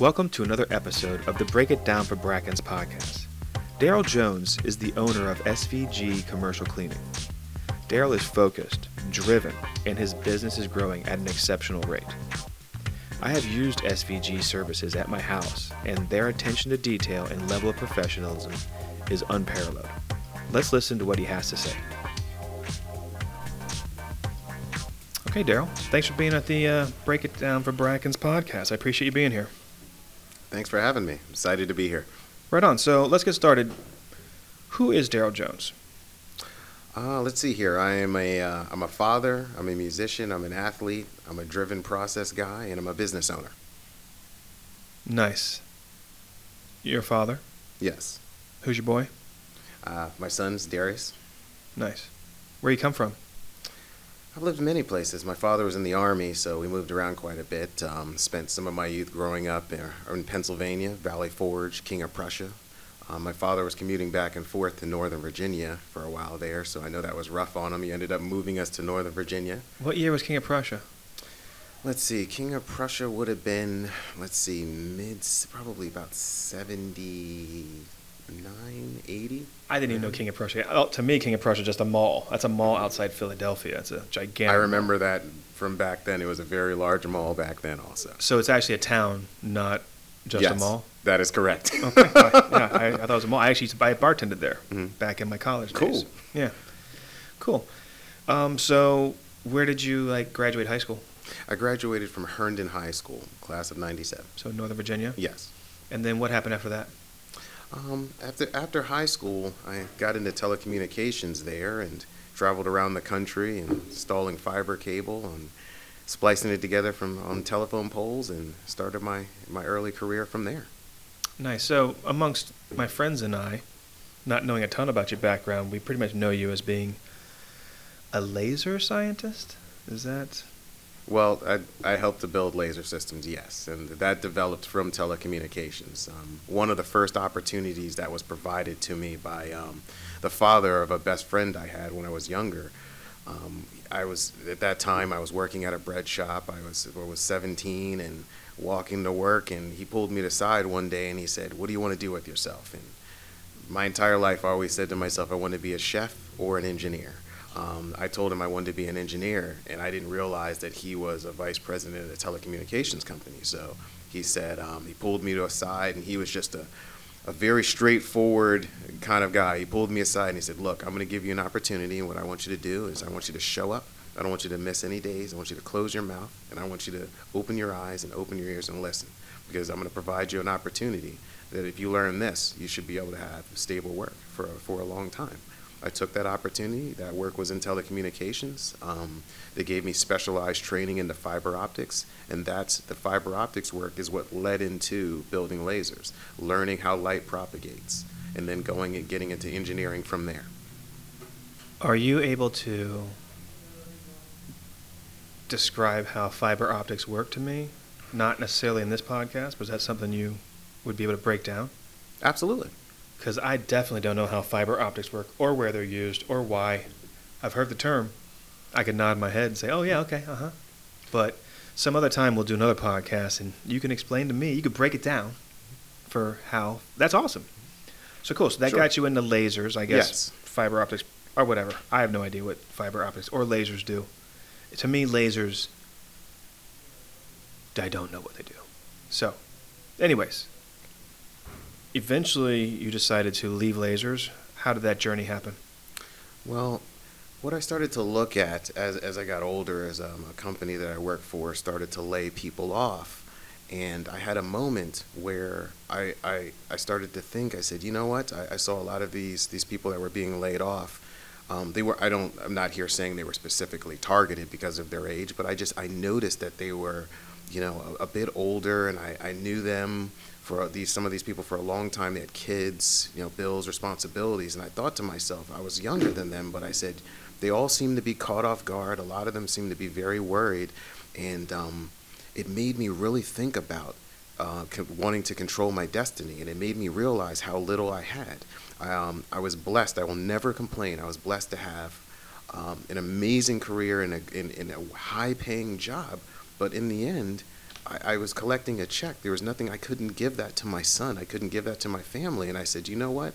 Welcome to another episode of the Break It Down for Brackens podcast. Darrell Jones is the owner of SVG Commercial Cleaning. Darrell is focused, driven, and his business is growing at an exceptional rate. I have used SVG services at my house, and their attention to detail and level of professionalism is unparalleled. Let's listen to what he has to say. Okay, Darrell, thanks for being at the uh, Break It Down for Brackens podcast. I appreciate you being here. Thanks for having me. I'm excited to be here. Right on. So let's get started. Who is Darrell Jones? Uh, let's see here. I am a uh, I'm a father. I'm a musician. I'm an athlete. I'm a driven process guy, and I'm a business owner. Nice. Your father? Yes. Who's your boy? Uh, my son's Darius. Nice. Where you come from? I've lived in many places. My father was in the army, so we moved around quite a bit. Um, spent some of my youth growing up in, in Pennsylvania, Valley Forge, King of Prussia. Um, my father was commuting back and forth to Northern Virginia for a while there, so I know that was rough on him. He ended up moving us to Northern Virginia. What year was King of Prussia? Let's see, King of Prussia would have been, let's see, mid, probably about 79, 80. I didn't even know King of Prussia. Oh, to me, King of Prussia is just a mall. That's a mall outside Philadelphia. It's a gigantic. I remember that from back then. It was a very large mall back then, also. So it's actually a town, not just yes, a mall. That is correct. okay. yeah, I, I, thought it was a mall. I actually used to buy a bartended there mm-hmm. back in my college cool. days. Yeah. Cool. Um, so where did you like graduate high school? I graduated from Herndon High School, class of '97. So Northern Virginia. Yes. And then what happened after that? Um, after after high school, I got into telecommunications there and traveled around the country and installing fiber cable and splicing it together from on telephone poles and started my my early career from there. Nice. So amongst my friends and I, not knowing a ton about your background, we pretty much know you as being a laser scientist. Is that well, I, I helped to build laser systems, yes, and that developed from telecommunications. Um, one of the first opportunities that was provided to me by um, the father of a best friend I had when I was younger. Um, I was at that time I was working at a bread shop. I was I was 17 and walking to work, and he pulled me aside one day and he said, "What do you want to do with yourself?" And my entire life, I always said to myself, "I want to be a chef or an engineer." Um, I told him I wanted to be an engineer, and I didn't realize that he was a vice president at a telecommunications company. So he said, um, he pulled me to a side, and he was just a, a very straightforward kind of guy. He pulled me aside and he said, Look, I'm going to give you an opportunity, and what I want you to do is I want you to show up. I don't want you to miss any days. I want you to close your mouth, and I want you to open your eyes and open your ears and listen, because I'm going to provide you an opportunity that if you learn this, you should be able to have stable work for, for a long time. I took that opportunity. That work was in telecommunications. Um, they gave me specialized training into fiber optics, and that's the fiber optics work is what led into building lasers, learning how light propagates, and then going and getting into engineering from there. Are you able to describe how fiber optics work to me? Not necessarily in this podcast, but is that something you would be able to break down? Absolutely because I definitely don't know how fiber optics work or where they're used or why. I've heard the term. I could nod my head and say, "Oh yeah, okay, uh huh." But some other time we'll do another podcast and you can explain to me. You could break it down for how. That's awesome. So cool. So that sure. got you into lasers, I guess. Yes. Fiber optics or whatever. I have no idea what fiber optics or lasers do. To me, lasers. I don't know what they do. So, anyways, eventually you decided to leave lasers. How did that journey happen? Well, what I started to look at as, as I got older, as um, a company that I work for started to lay people off, and I had a moment where I, I, I started to think. I said, you know what? I, I saw a lot of these these people that were being laid off. Um, they were. I don't. I'm not here saying they were specifically targeted because of their age, but I just I noticed that they were, you know, a, a bit older, and I, I knew them for these some of these people for a long time. They had kids, you know, bills, responsibilities, and I thought to myself, I was younger than them, but I said, they all seem to be caught off guard. A lot of them seem to be very worried, and um, it made me really think about uh, wanting to control my destiny, and it made me realize how little I had. I, um, I was blessed. I will never complain. I was blessed to have um, an amazing career in a, in, in a high-paying job, but in the end, I, I was collecting a check. There was nothing I couldn't give that to my son. I couldn't give that to my family. And I said, you know what?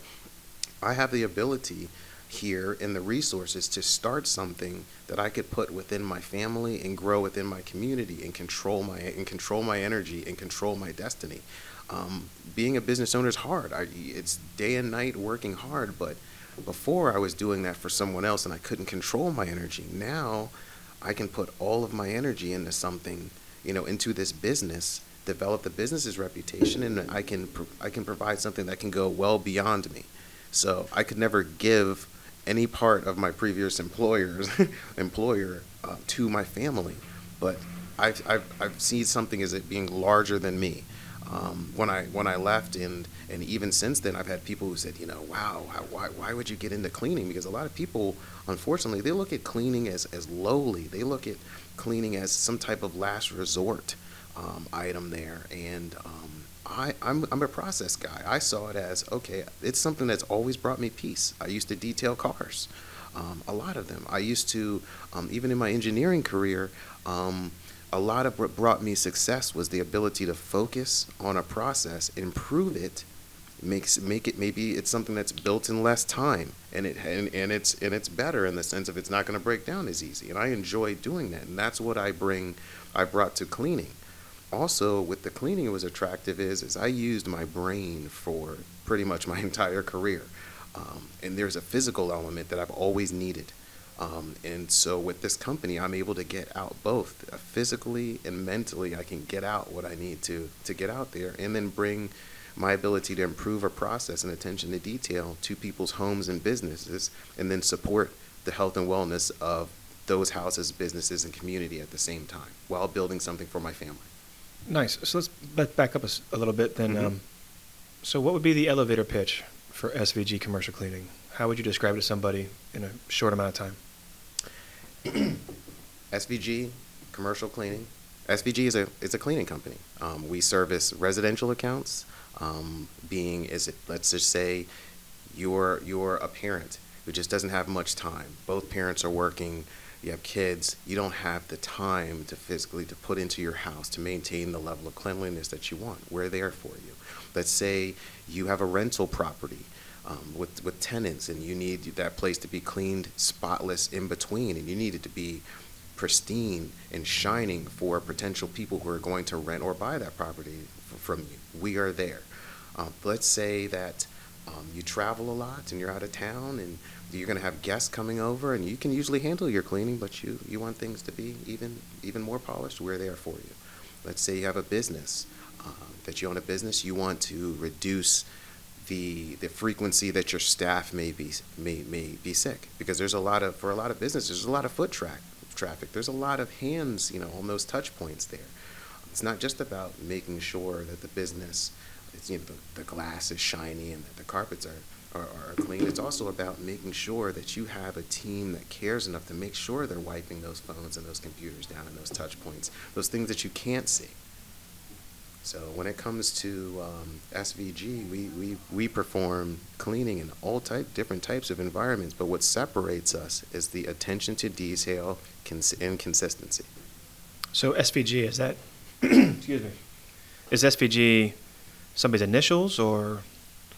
I have the ability here and the resources to start something that I could put within my family and grow within my community and control my and control my energy and control my destiny. Um, being a business owner is hard. I, it's day and night working hard, but before I was doing that for someone else and I couldn't control my energy. Now I can put all of my energy into something, you know, into this business, develop the business's reputation, and I can I can provide something that can go well beyond me. So I could never give any part of my previous employers employer uh, to my family, but I've, I've, I've seen something as it being larger than me. Um, when I when I left and and even since then I've had people who said you know wow why why would you get into cleaning because a lot of people unfortunately they look at cleaning as as lowly they look at cleaning as some type of last resort um, item there and um, I, I'm, I'm a process guy. I saw it as okay, it's something that's always brought me peace. I used to detail cars, um, a lot of them. I used to, um, even in my engineering career, um, a lot of what brought me success was the ability to focus on a process, improve it, makes make it maybe it's something that's built in less time and it and, and it's and it's better in the sense of it's not going to break down as easy and I enjoy doing that and that's what I bring I brought to cleaning also with the cleaning it was attractive is is I used my brain for pretty much my entire career. Um, and there's a physical element that I've always needed. Um, and so with this company, I'm able to get out both uh, physically and mentally. I can get out what I need to to get out there, and then bring my ability to improve a process and attention to detail to people's homes and businesses, and then support the health and wellness of those houses, businesses, and community at the same time while building something for my family. Nice. So let's let back up a, a little bit then. Mm-hmm. Um, so what would be the elevator pitch for SVG commercial cleaning? How would you describe it to somebody in a short amount of time? SVG commercial cleaning. SVG is a is a cleaning company. Um, we service residential accounts. Um, being is it let's just say you're you're a parent who just doesn't have much time. Both parents are working you have kids, you don't have the time to physically to put into your house to maintain the level of cleanliness that you want. We're there for you. Let's say you have a rental property um, with with tenants, and you need that place to be cleaned, spotless in between, and you need it to be pristine and shining for potential people who are going to rent or buy that property from you. We are there. Um, let's say that um, you travel a lot and you're out of town and you're going to have guests coming over and you can usually handle your cleaning but you, you want things to be even even more polished we're there for you. Let's say you have a business uh, that you own a business you want to reduce the the frequency that your staff may be may, may be sick because there's a lot of for a lot of businesses there's a lot of foot track traffic. There's a lot of hands you know on those touch points there it's not just about making sure that the business you know the, the glass is shiny and that the carpets are are, are clean. It's also about making sure that you have a team that cares enough to make sure they're wiping those phones and those computers down and those touch points, those things that you can't see. So when it comes to um, SVG, we, we, we perform cleaning in all type different types of environments, but what separates us is the attention to detail cons- and consistency. So SVG is that? excuse me. Is SVG somebody's initials, or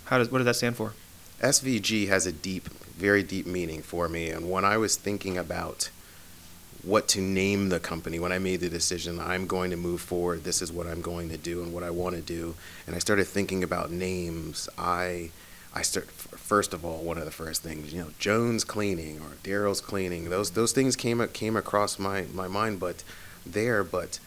how does what does that stand for? SVG has a deep, very deep meaning for me. And when I was thinking about what to name the company, when I made the decision, I'm going to move forward, this is what I'm going to do and what I want to do, and I started thinking about names, I. I start first of all one of the first things you know Jones cleaning or Darrell's cleaning those those things came up came across my, my mind but there but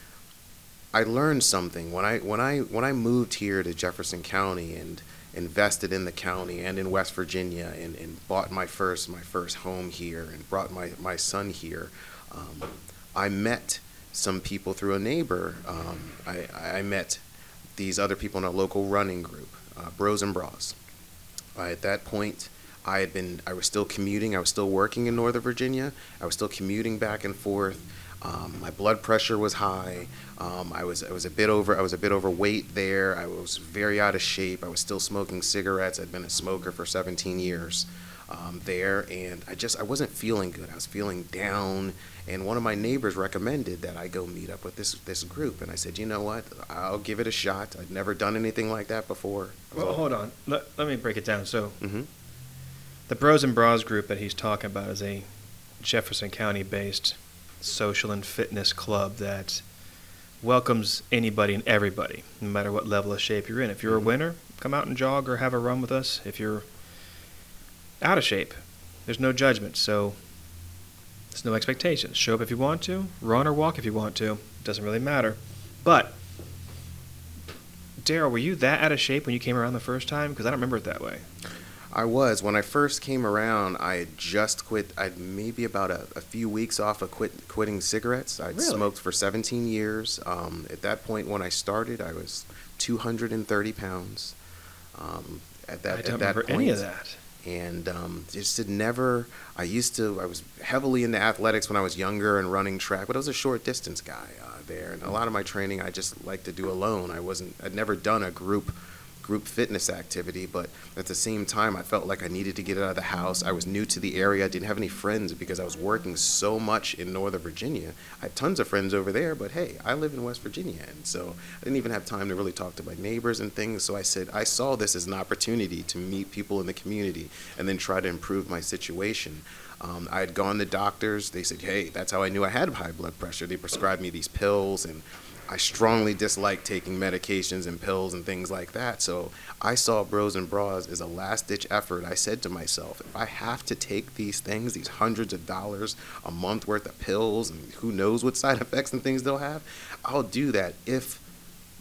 I learned something when I when I when I moved here to Jefferson County and invested in the county and in West Virginia and, and bought my first my first home here and brought my, my son here. Um, I met some people through a neighbor. Um, I, I met these other people in a local running group, uh, Bros and Bras. at that point, I had been I was still commuting. I was still working in Northern Virginia. I was still commuting back and forth. Um, my blood pressure was high. Um, I was I was a bit over I was a bit overweight there. I was very out of shape. I was still smoking cigarettes. I'd been a smoker for 17 years. um, there, and I just I wasn't feeling good. I was feeling down, and one of my neighbors recommended that I go meet up with this this group, and I said, you know what, I'll give it a shot. I'd never done anything like that before. Well, hold on. Let, let me break it down. So, hmm the Bros and Bras group that he's talking about is a Jefferson County based social and fitness club that welcomes anybody and everybody, no matter what level of shape you're in. If you're a Mhm. winner, come out and jog or have a run with us. If you're out of shape, there's no judgment. So there's no expectations. Show up if you want to, run or walk if you want to. It doesn't really matter. But Darrell, were you that out of shape when you came around the first time? Because I don't remember it that way. I was when I first came around. I had just quit. I'd maybe about a, a few weeks off of quit quitting cigarettes. I'd Really? smoked for 17 years. Um, at that point, when I started, I was 230 pounds. Um, at that I don't at that remember point, any of that. and um, just had never. I used to. I was heavily into athletics when I was younger and running track, but I was a short distance guy uh, there, and a lot of my training I just like to do alone. I wasn't. I'd never done a group group fitness activity, but at the same time, I felt like I needed to get out of the house. I was new to the area. I didn't have any friends because I was working so much in Northern Virginia. I had tons of friends over there, but hey, I live in West Virginia, and so I didn't even have time to really talk to my neighbors and things. So I said, I saw this as an opportunity to meet people in the community and then try to improve my situation. Um, I had gone to doctors. They said, hey, that's how I knew I had high blood pressure. They prescribed me these pills, and I strongly dislike taking medications and pills and things like that. So I saw Bros and Bras as a last ditch effort. I said to myself, if I have to take these things, these hundreds of dollars a month worth of pills, and who knows what side effects and things they'll have, I'll do that if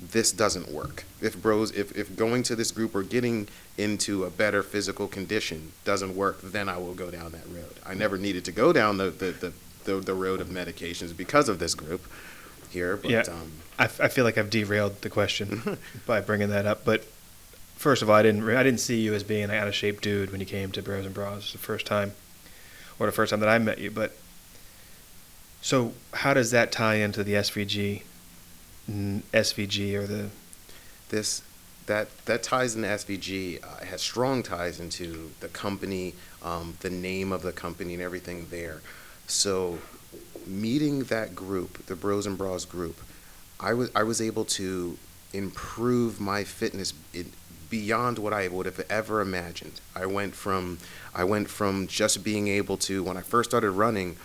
this doesn't work. If bros, if, if going to this group or getting into a better physical condition doesn't work, then I will go down that road. I never needed to go down the, the, the, the, the road of medications because of this group here. But Yeah. um, I, f- I feel like I've derailed the question by bringing that up. But first of all, I didn't re- I didn't see you as being an out of shape dude when you came to Bros and Bras the first time, or the first time that I met you. But so how does that tie into the SVG, SVG or the this that that ties into SVG. Uh, has strong ties into the company, um, the name of the company, and everything there. So, meeting that group, the Bros and Bras group, I was I was able to improve my fitness in, beyond what I would have ever imagined. I went from I went from just being able to when I first started running.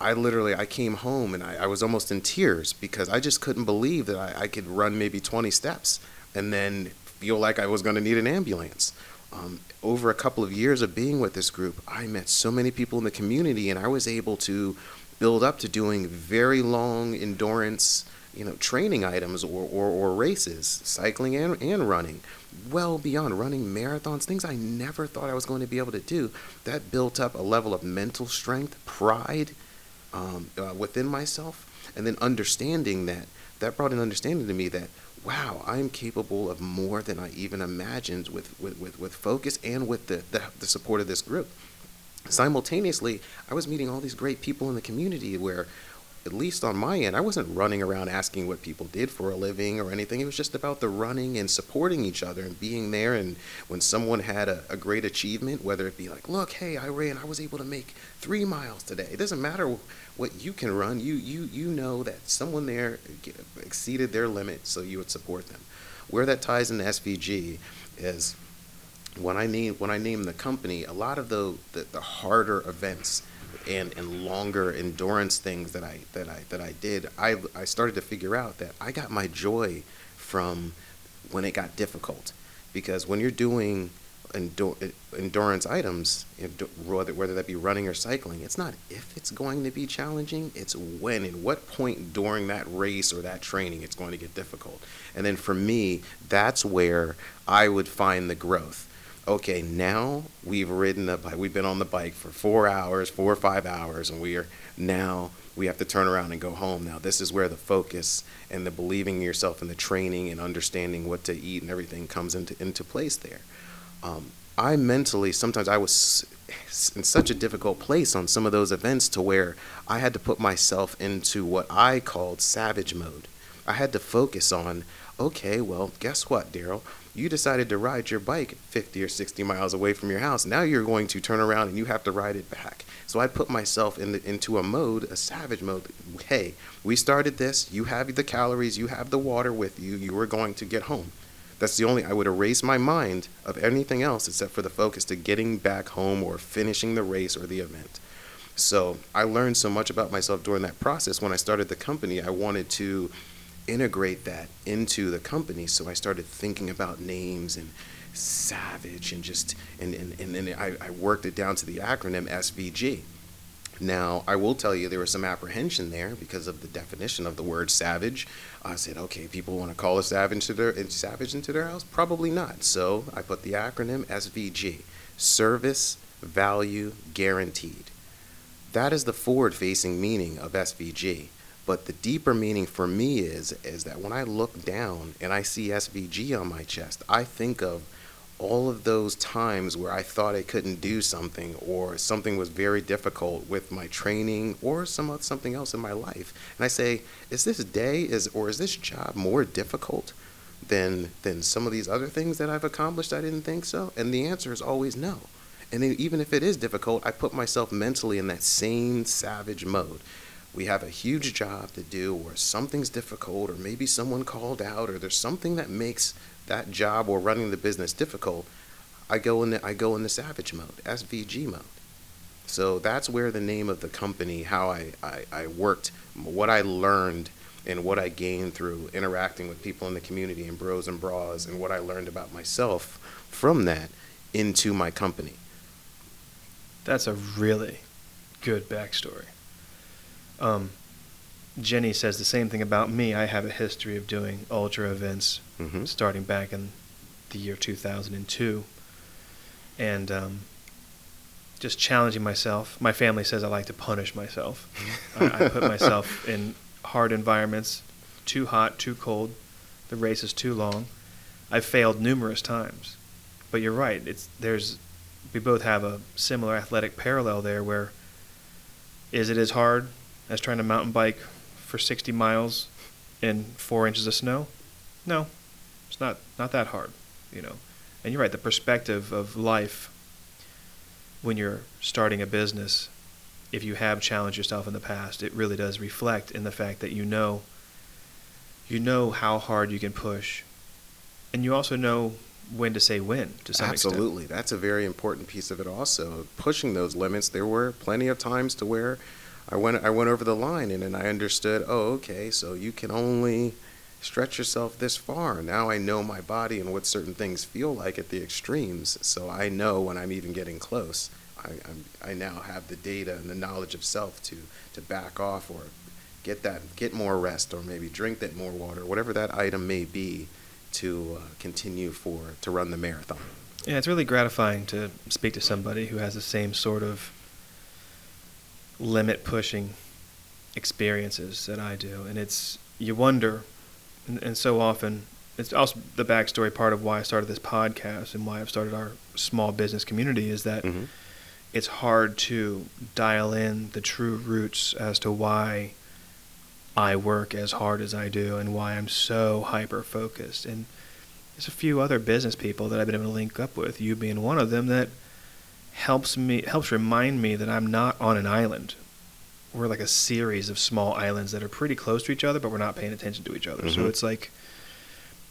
I literally I came home and I, I was almost in tears because I just couldn't believe that I, I could run maybe 20 steps and then feel like I was going to need an ambulance. Um, over a couple of years of being with this group, I met so many people in the community and I was able to build up to doing very long endurance, you know, training items or, or, or races, cycling and, and running, well beyond running marathons, things I never thought I was going to be able to do. That built up a level of mental strength, pride, um, uh, within myself, and then understanding that that brought an understanding to me that wow, I am capable of more than I even imagined with with, with, with focus and with the, the the support of this group. Simultaneously, I was meeting all these great people in the community where at least on my end, I wasn't running around asking what people did for a living or anything. It was just about the running and supporting each other and being there. And when someone had a, a great achievement, whether it be like, look, hey, I ran, I was able to make three miles today. It doesn't matter what you can run. You you you know that someone there exceeded their limit, so you would support them. Where that ties into SVG is when I name when I name the company, a lot of the the, the harder events and, and longer endurance things that I that I that I did, I I started to figure out that I got my joy from when it got difficult, because when you're doing endur- endurance items, whether whether that be running or cycling, it's not if it's going to be challenging, it's when and what point during that race or that training it's going to get difficult. And then for me, that's where I would find the growth okay, now we've ridden the bike, we've been on the bike for four hours, four or five hours, and we are now we have to turn around and go home. Now this is where the focus and the believing in yourself and the training and understanding what to eat and everything comes into into place there. Um, I mentally sometimes I was in such a difficult place on some of those events to where I had to put myself into what I called savage mode. I had to focus on, okay, well, guess what, Darrell? You decided to ride your bike 50 or 60 miles away from your house. Now you're going to turn around and you have to ride it back. So I put myself in the, into a mode, a savage mode. Hey, we started this. You have the calories, you have the water with you. You are going to get home. That's the only, I would erase my mind of anything else except for the focus to getting back home or finishing the race or the event. So I learned so much about myself during that process. When I started the company, I wanted to integrate that into the company. So I started thinking about names and savage and just, and, and, and then I, I worked it down to the acronym SVG. Now, I will tell you there was some apprehension there because of the definition of the word savage. I said, okay, people want to call a savage into their, savage into their house? Probably not. So I put the acronym SVG Service Value Guaranteed. That is the forward facing meaning of SVG. But the deeper meaning for me is, is that when I look down and I see SVG on my chest, I think of all of those times where I thought I couldn't do something or something was very difficult with my training or some something else in my life. And I say, is this day is or is this job more difficult than than some of these other things that I've accomplished I didn't think so? And the answer is always no. And even if it is difficult, I put myself mentally in that same savage mode. We have a huge job to do, or something's difficult, or maybe someone called out, or there's something that makes that job or running the business difficult, I go in the, I go in the savage mode, SVG mode. So that's where the name of the company, how I, I, I worked, what I learned, and what I gained through interacting with people in the community and bros and bras, and what I learned about myself from that into my company. That's a really good backstory. Um, Jenny says the same thing about me. I have a history of doing ultra events mm-hmm. starting back in the year 2002. And um, just challenging myself. My family says I like to punish myself. I, I put myself in hard environments, too hot, too cold. The race is too long. I've failed numerous times. But you're right. It's there's we both have a similar athletic parallel there where is it as hard as trying to mountain bike for 60 miles in four inches of snow? No, it's not not that hard, you know. And you're right. The perspective of life when you're starting a business, if you have challenged yourself in the past, it really does reflect in the fact that you know you know how hard you can push, and you also know when to say when to some Absolutely. extent. That's a very important piece of it also. Pushing those limits. There were plenty of times to where I went I went over the line and then I understood, oh, okay, so you can only stretch yourself this far. Now I know my body and what certain things feel like at the extremes, so I know when I'm even getting close. I, I'm, I now have the data and the knowledge of self to, to back off or get that get more rest or maybe drink that more water, whatever that item may be, to uh, continue for to run the marathon. Yeah, it's really gratifying to speak to somebody who has the same sort of limit pushing experiences that I do, and it's you wonder, and, and, so often it's also the backstory part of why I started this podcast and why I've started our small business community is that mm-hmm. it's hard to dial in the true roots as to why I work as hard as I do and why I'm so hyper focused and. There's a few other business people that I've been able to link up with, you being one of them, that helps me helps remind me that I'm not on an island. We're like a series of small islands that are pretty close to each other, but we're not paying attention to each other. Mm-hmm. So it's like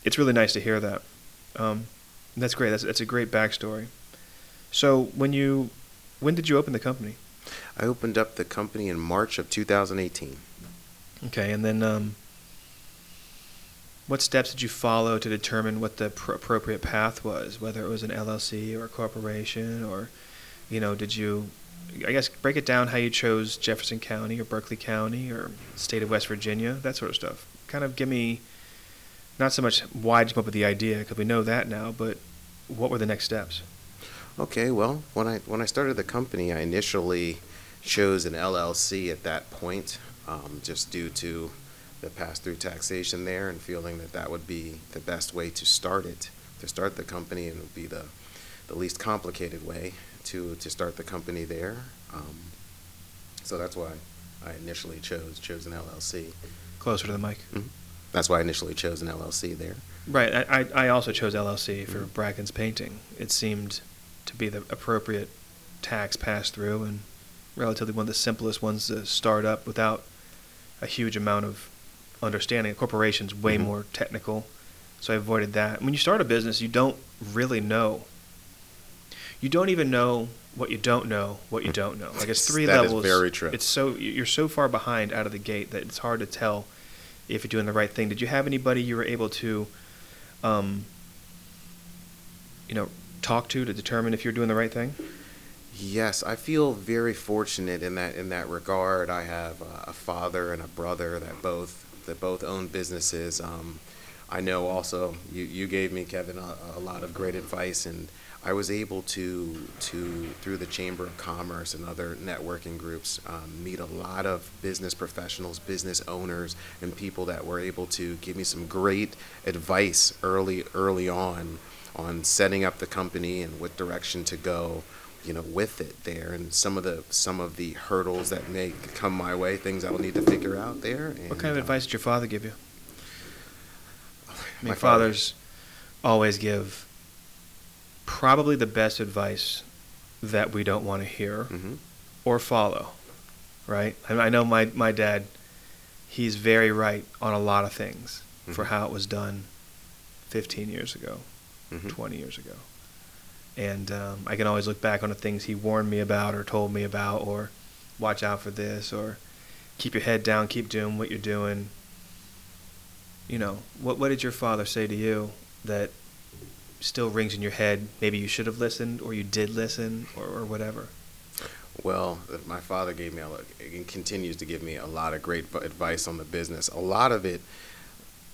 it's really nice to hear that. Um, that's great. That's that's a great backstory. So when you when did you open the company? I opened up the company in March of 2018. Okay, and then um, what steps did you follow to determine what the pr- appropriate path was, whether it was an LLC or a corporation or you know, did you, I guess, break it down how you chose Jefferson County or Berkeley County or state of West Virginia, that sort of stuff. Kind of give me, not so much why did you come up with the idea, because we know that now, but what were the next steps? Okay, well, when I when I started the company, I initially chose an LLC at that point, um, just due to the pass-through taxation there, and feeling that that would be the best way to start it, to start the company, and would be the the least complicated way to to start the company there. Um, so that's why I initially chose chose an LLC. Closer to the mic. Mm-hmm. That's why I initially chose an LLC there. Right. I, I also chose LLC for Mhm. Bracken's painting. It seemed to be the appropriate tax pass through and relatively one of the simplest ones to start up without a huge amount of understanding. A corporation's way Mhm. more technical, so I avoided that. When you start a business, you don't really know. You don't even know what you don't know what you don't know. Like it's three That is levels. very true. It's so you're so far behind out of the gate that it's hard to tell if you're doing the right thing. Did you have anybody you were able to, um, you know, talk to to determine if you're doing the right thing? Yes, I feel very fortunate in that in that regard. I have a, a father and a brother that both that both own businesses. Um, I know also you, you gave me Kevin a, a lot of great advice, and I was able to to through the Chamber of Commerce and other networking groups um, meet a lot of business professionals, business owners, and people that were able to give me some great advice early early on on setting up the company and what direction to go you know with it there and some of the some of the hurdles that may come my way things i'll need to figure out there and, What kind of uh, advice did your father give you? I my father- fathers always give probably the best advice that we don't want to hear Mhm. or follow, right? I, I know my, my dad, he's very right on a lot of things for Mhm. how it was done 15 years ago, Mhm. 20 years ago. And um, I can always look back on the things he warned me about or told me about or watch out for this or keep your head down, keep doing what you're doing. You know, what, what did your father say to you that still rings in your head? Maybe you should have listened or you did listen or, or whatever. Well, my father gave me a and continues to give me a lot of great advice on the business. A lot of it,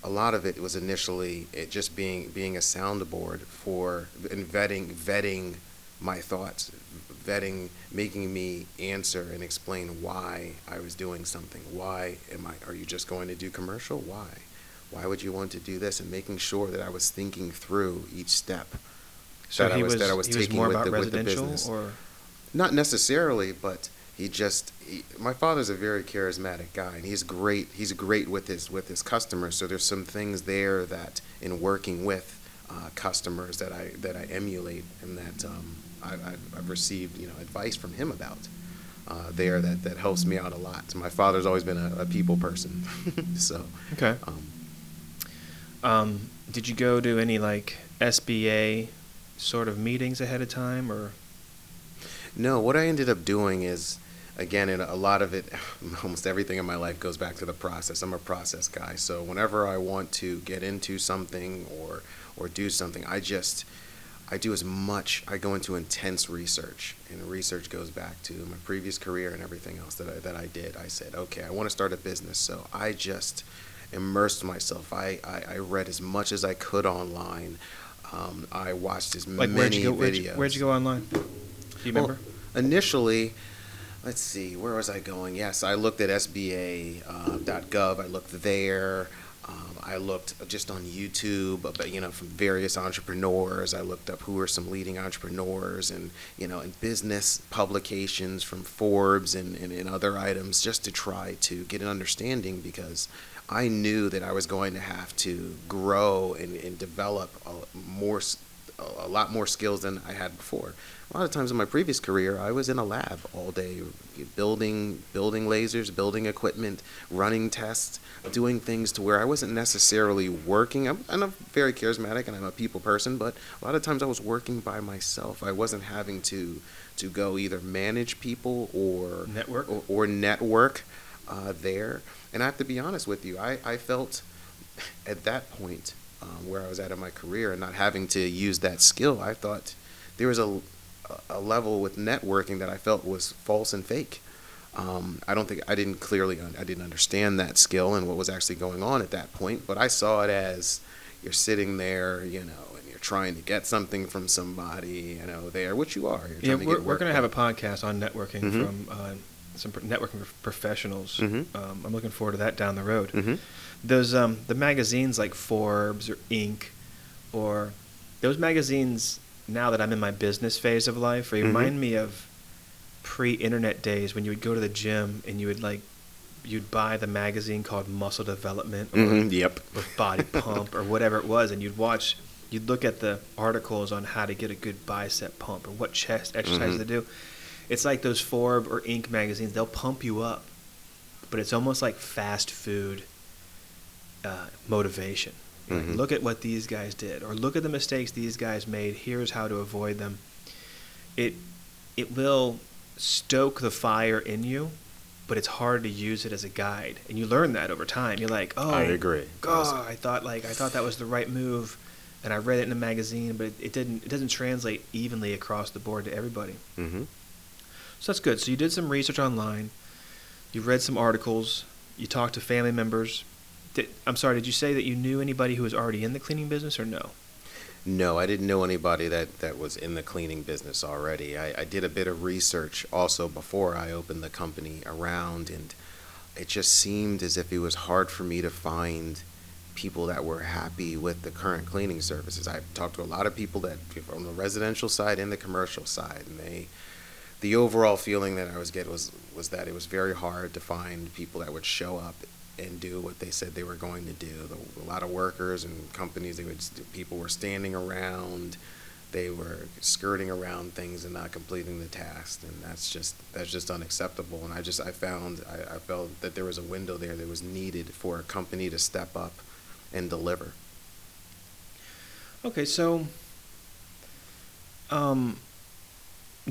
a lot of it was initially it just being being a soundboard for and vetting vetting my thoughts, vetting, making me answer and explain why I was doing something. Why am I? Are you just going to do commercial? Why? Why would you want to do this? And making sure that I was thinking through each step. So that I was, was, that I was was taking more with about the, with the business. or Not necessarily, but he just he, my father's a very charismatic guy, and he's great. He's great with his with his customers. So there's some things there that in working with uh, customers that I that I emulate, and that um, I, I've, I've received you know advice from him about. Uh, there that, that helps me out a lot. My father's always been a, a people person, so okay. um, Um, did you go to any like SBA sort of meetings ahead of time or? No, what I ended up doing is, again, a lot of it, almost everything in my life goes back to the process. I'm a process guy, so whenever I want to get into something or or do something, I just I do as much. I go into intense research, and research goes back to my previous career and everything else that I, that I did. I said, okay, I want to start a business, so I just immersed myself. I, I, I read as much as I could online. Um, I watched as Like many where'd you go? Where'd videos. you, where'd you go online? Do you Well, remember? initially, let's see, where was I going? Yes, I looked at SBA.gov. I looked there. Um, I looked just on YouTube, but you know, from various entrepreneurs. I looked up who are some leading entrepreneurs, and you know, in business publications from Forbes and, and, and other items, just to try to get an understanding because I knew that I was going to have to grow and, and develop a more a lot more skills than I had before. A lot of times in my previous career, I was in a lab all day, building building lasers, building equipment, running tests, doing things to where I wasn't necessarily working. I'm, I'm a very charismatic and I'm a people person, but a lot of times I was working by myself. I wasn't having to to go either manage people or Network? or, or network uh, there. And I have to be honest with you, I, I felt at that point um, where I was at in my career and not having to use that skill, I thought there was a, a level with networking that I felt was false and fake. Um, I don't think I didn't clearly un- I didn't understand that skill and what was actually going on at that point, but I saw it as you're sitting there, you know, and you're trying to get something from somebody, you know, there, which you are. You're Yeah, to we're, get we're going to have a podcast on networking Mhm. from uh, some networking prof- professionals. Mhm. Um, I'm looking forward to that down the road. Mhm. Those um, the magazines like Forbes or Inc. or those magazines. Now that I'm in my business phase of life, Mhm. remind me of pre-internet days when you would go to the gym and you would like you'd buy the magazine called Muscle Development or, Mhm, Yep. or Body Pump or whatever it was, and you'd watch, you'd look at the articles on how to get a good bicep pump or what chest exercises Mhm. to do. It's like those Forbes or Inc. magazines; they'll pump you up, but it's almost like fast food uh, motivation. Like, Mhm. look at what these guys did, or look at the mistakes these guys made. Here's how to avoid them. It it will stoke the fire in you, but it's hard to use it as a guide, and you learn that over time. You're like, oh, I agree. God, I thought like I thought that was the right move, and I read it in a magazine, but it, it didn't. It doesn't translate evenly across the board to everybody. hmm So that's good. So you did some research online. You read some articles. You talked to family members. Did, I'm sorry. Did you say that you knew anybody who was already in the cleaning business, or no? No, I didn't know anybody that, that was in the cleaning business already. I, I did a bit of research also before I opened the company around, and it just seemed as if it was hard for me to find people that were happy with the current cleaning services. I talked to a lot of people that from the residential side and the commercial side, and they the overall feeling that I was getting was was that it was very hard to find people that would show up and do what they said they were going to do. The, a lot of workers and companies, they would people were standing around, they were skirting around things and not completing the task, and that's just that's just unacceptable. And I just I found I, I felt that there was a window there that was needed for a company to step up and deliver. Okay, so um,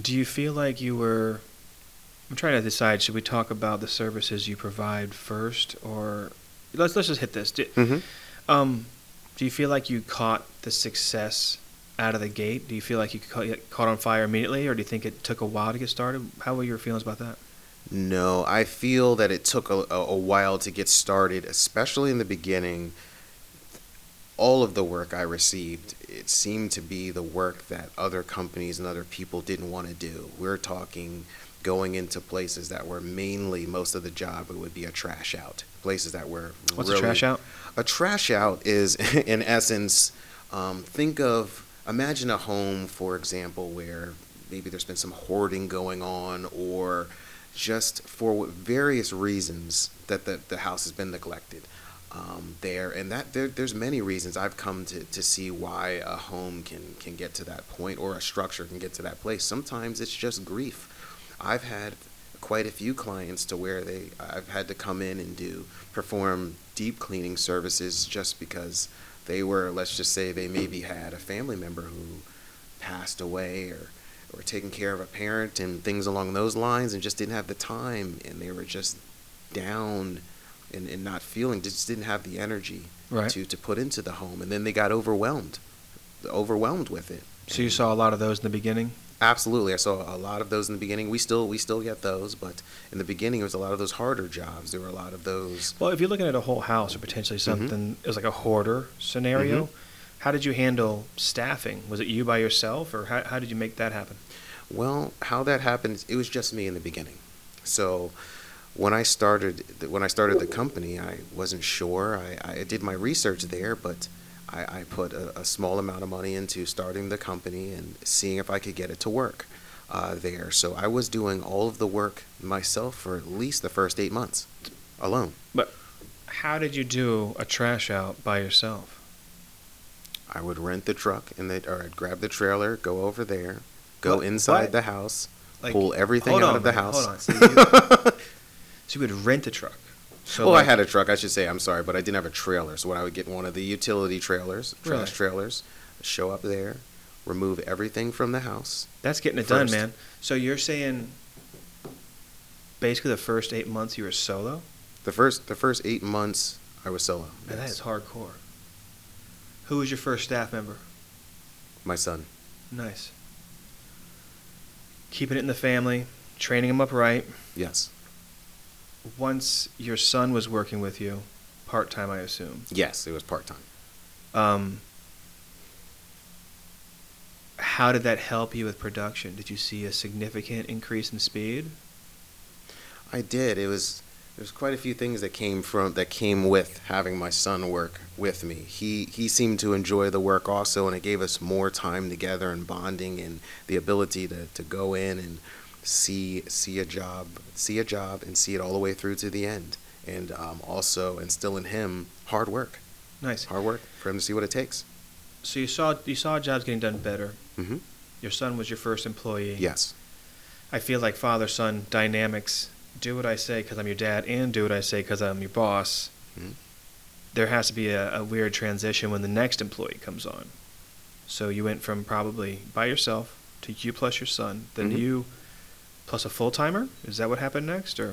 do you feel like you were? I'm trying to decide. Should we talk about the services you provide first, or let's let's just hit this. Do, Mm-hmm. um, do you feel like you caught the success out of the gate? Do you feel like you caught, caught on fire immediately, or do you think it took a while to get started? How were your feelings about that? No, I feel that it took a, a, a while to get started, especially in the beginning. All of the work I received, it seemed to be the work that other companies and other people didn't want to do. We're talking going into places that were mainly most of the job it would be a trash out. Places that were What's really, a trash out? a trash out is, in essence, um, think of imagine a home, for example, where maybe there's been some hoarding going on, or just for various reasons that the, the house has been neglected. Um, there and that there, there's many reasons I've come to, to see why a home can can get to that point or a structure can get to that place. Sometimes it's just grief. I've had quite a few clients to where they I've had to come in and do perform deep cleaning services just because they were let's just say they maybe had a family member who passed away or or taking care of a parent and things along those lines and just didn't have the time and they were just down and, and not feeling just didn't have the energy Right. to, to put into the home and then they got overwhelmed overwhelmed with it So you saw a lot of those in the beginning. Absolutely, I saw a lot of those in the beginning. We still we still get those, but in the beginning, it was a lot of those harder jobs. There were a lot of those. Well, if you're looking at a whole house or potentially something, it was like a hoarder scenario. Mhm. How did you handle staffing? Was it you by yourself, or how, how did you make that happen? Well, how that happened, it was just me in the beginning. So when I started when I started the company, I wasn't sure. I, I did my research there, but I, I put a, a small amount of money into starting the company and seeing if I could get it to work uh, there. So I was doing all of the work myself for at least the first eight months alone. But how did you do a trash out by yourself? I would rent the truck and they or I'd grab the trailer, go over there, go What- inside what? the house, Like, pull everything out on, of the man, house. Hold on. So you, so you would rent a truck. So well, like, I had a truck. I should say. I'm sorry, but I didn't have a trailer. So when I would get one of the utility trailers, trash Really? trailers, show up there, remove everything from the house. That's getting it done, man. So you're saying basically the first eight months you were solo? The first the first eight months, I was solo. Man, that Yes. is hardcore. Who was your first staff member? My son. Nice. Keeping it in the family, training him up right. Yes. Once your son was working with you, part time, I assume. Yes, it was part time. Um, how did that help you with production? Did you see a significant increase in speed? I did. It was there's quite a few things that came from that came with having my son work with me. He he seemed to enjoy the work also, and it gave us more time together and bonding and the ability to to go in and see see a job, see a job, and see it all the way through to the end, and um, also instill in him hard work, Nice. hard work for him to see what it takes. So you saw you saw jobs getting done better. hmm Your son was your first employee. Yes. I feel like father son dynamics. Do what I say because I'm your dad, and do what I say because I'm your boss. Mhm. There has to be a, a weird transition when the next employee comes on. So you went from probably by yourself to you plus your son, then Mhm. you plus a full timer. Is that what happened next, or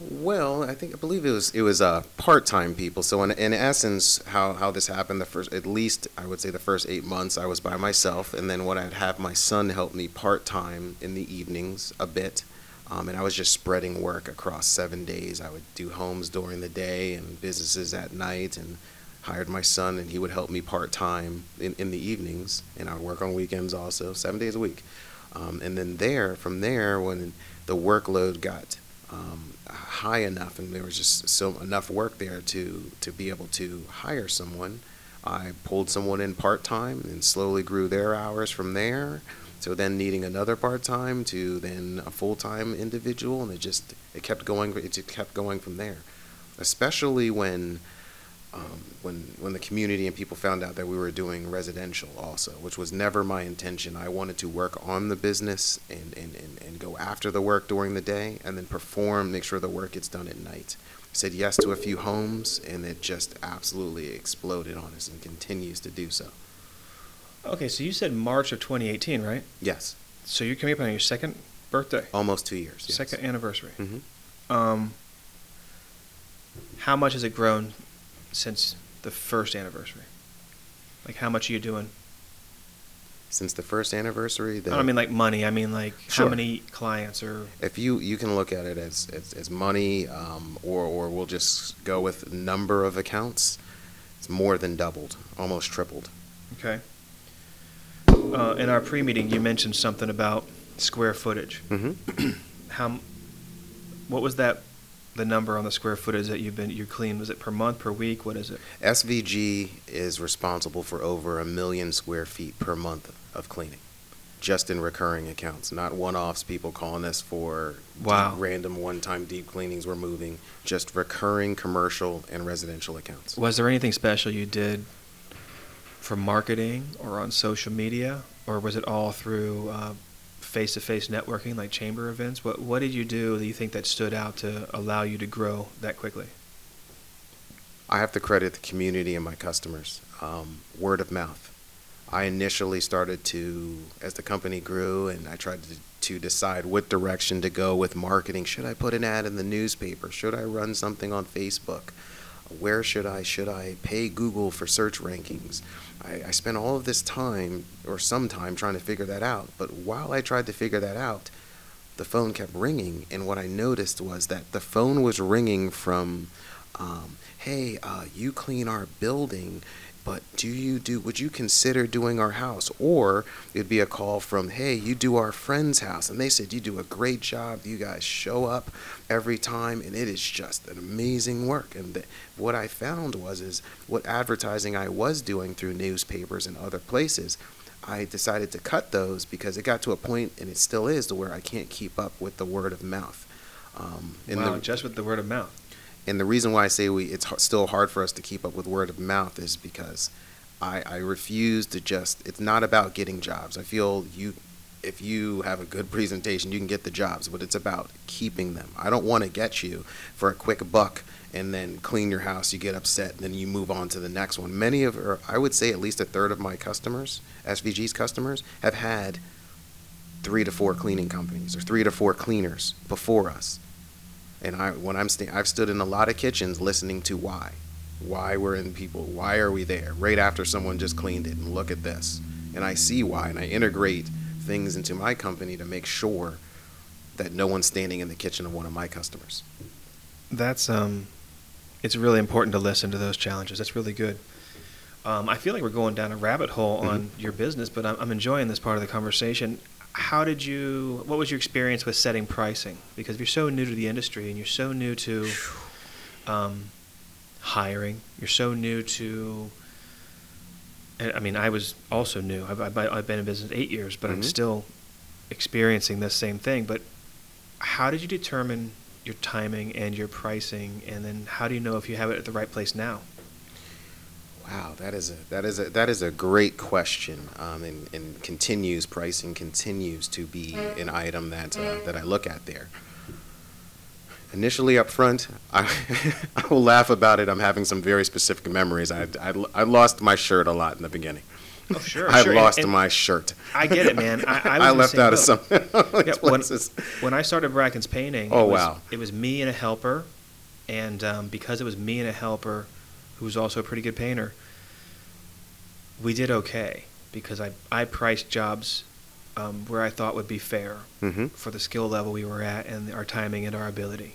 Well, I think I believe it was it was uh, part-time people. So in in essence, how how this happened, the first at least I would say the first eight months I was by myself, and then what I'd have my son help me part-time in the evenings a bit, um, and I was just spreading work across seven days. I would do homes during the day and businesses at night, and hired my son, and he would help me part-time in in the evenings, and I would work on weekends also, seven days a week. Um, and then there, from there, when the workload got um, high enough, and there was just so enough work there to to be able to hire someone. I pulled someone in part time and slowly grew their hours from there. So then needing another part time to then a full time individual, and it just it kept going. It just kept going from there. Especially when um, when when the community and people found out that we were doing residential also, which was never my intention. I wanted to work on the business and, and, and, and go after the work during the day and then perform, make sure the work gets done at night. I said yes to a few homes and it just absolutely exploded on us and continues to do so. okay? So you said March of 2018, right? Yes, So you're coming up on your second birthday, almost two years. Yes. second anniversary. hmm Um, how much has it grown since the first anniversary? Like, how much are you doing? Since the first anniversary, the, I don't mean like money. I mean like Sure. how many clients or if you you can look at it as as, as money, um, or or we'll just go with number of accounts. It's more than doubled, almost tripled. okay. Uh, in our pre-meeting, you mentioned something about square footage. Mm-hmm. How? What was that? The number on the square footage that you've been you clean was it per month per week? What is it? SVG is responsible for over a million square feet per month of cleaning, just in recurring accounts, not one-offs. People calling us for deep- Wow. random one-time deep cleanings we're moving. Just recurring commercial and residential accounts. Was there anything special you did for marketing or on social media, or was it all through uh, face-to-face networking, like chamber events? What What did you do that you think that stood out to allow you to grow that quickly? I have to credit the community and my customers. Um, word of mouth. I initially started to, as the company grew, and I tried to, to decide what direction to go with marketing. Should I put an ad in the newspaper? Should I run something on Facebook? Where should I? Should I pay Google for search rankings? I, I spent all of this time, or some time, trying to figure that out. But while I tried to figure that out, the phone kept ringing, and what I noticed was that the phone was ringing from, um, "Hey, uh, you clean our building, but do you do? Would you consider doing our house?" Or it'd be a call from, "Hey, you do our friend's house," and they said, "You do a great job. You guys show up every time, and it is just an amazing work." And th- what I found was, is what advertising I was doing through newspapers and other places. I decided to cut those because it got to a point, and it still is, to where I can't keep up with the word of mouth. Um, wow, the, just with the word of mouth. And the reason why I say we it's still hard for us to keep up with word of mouth is because I, I refuse to just. It's not about getting jobs. I feel you, if you have a good presentation, you can get the jobs, but it's about keeping them. I don't want to get you for a quick buck and then clean your house. You get upset, and then you move on to the next one. Many of, or I would say at least a third of my customers, SVG's customers, have had three to four cleaning companies or three to four cleaners before us. And I, when I'm, sta- I've stood in a lot of kitchens listening to why, why we're in people, why are we there? Right after someone just cleaned it, and look at this, and I see why, and I integrate things into my company to make sure that no one's standing in the kitchen of one of my customers. That's um, it's really important to listen to those challenges. That's really good. Um, I feel like we're going down a rabbit hole on your business, but I'm, I'm enjoying this part of the conversation. How did you? What was your experience with setting pricing? Because you're so new to the industry and you're so new to um, hiring. You're so new to. I mean, I was also new. I've, I've, been in business eight years, but I'm Mhm. still experiencing this same thing. But how did you determine your timing and your pricing, and then how do you know if you have it at the right place now? Wow, that is a that is a that is a great question, um, and, and continues pricing continues to be an item that uh, that I look at there. Initially, up front, I, I will laugh about it. I'm having some very specific memories. I, I, I lost my shirt a lot in the beginning. Oh, sure. I sure. lost and, and my shirt. I get it, man. I, I, I left out of same some. Yeah, when, when I started Bracken's painting, Oh, it was, wow. it was me and a helper, and um, because it was me and a helper, who was also a pretty good painter, we did okay because I I priced jobs um, where I thought would be fair Mhm. for the skill level we were at and our timing and our ability.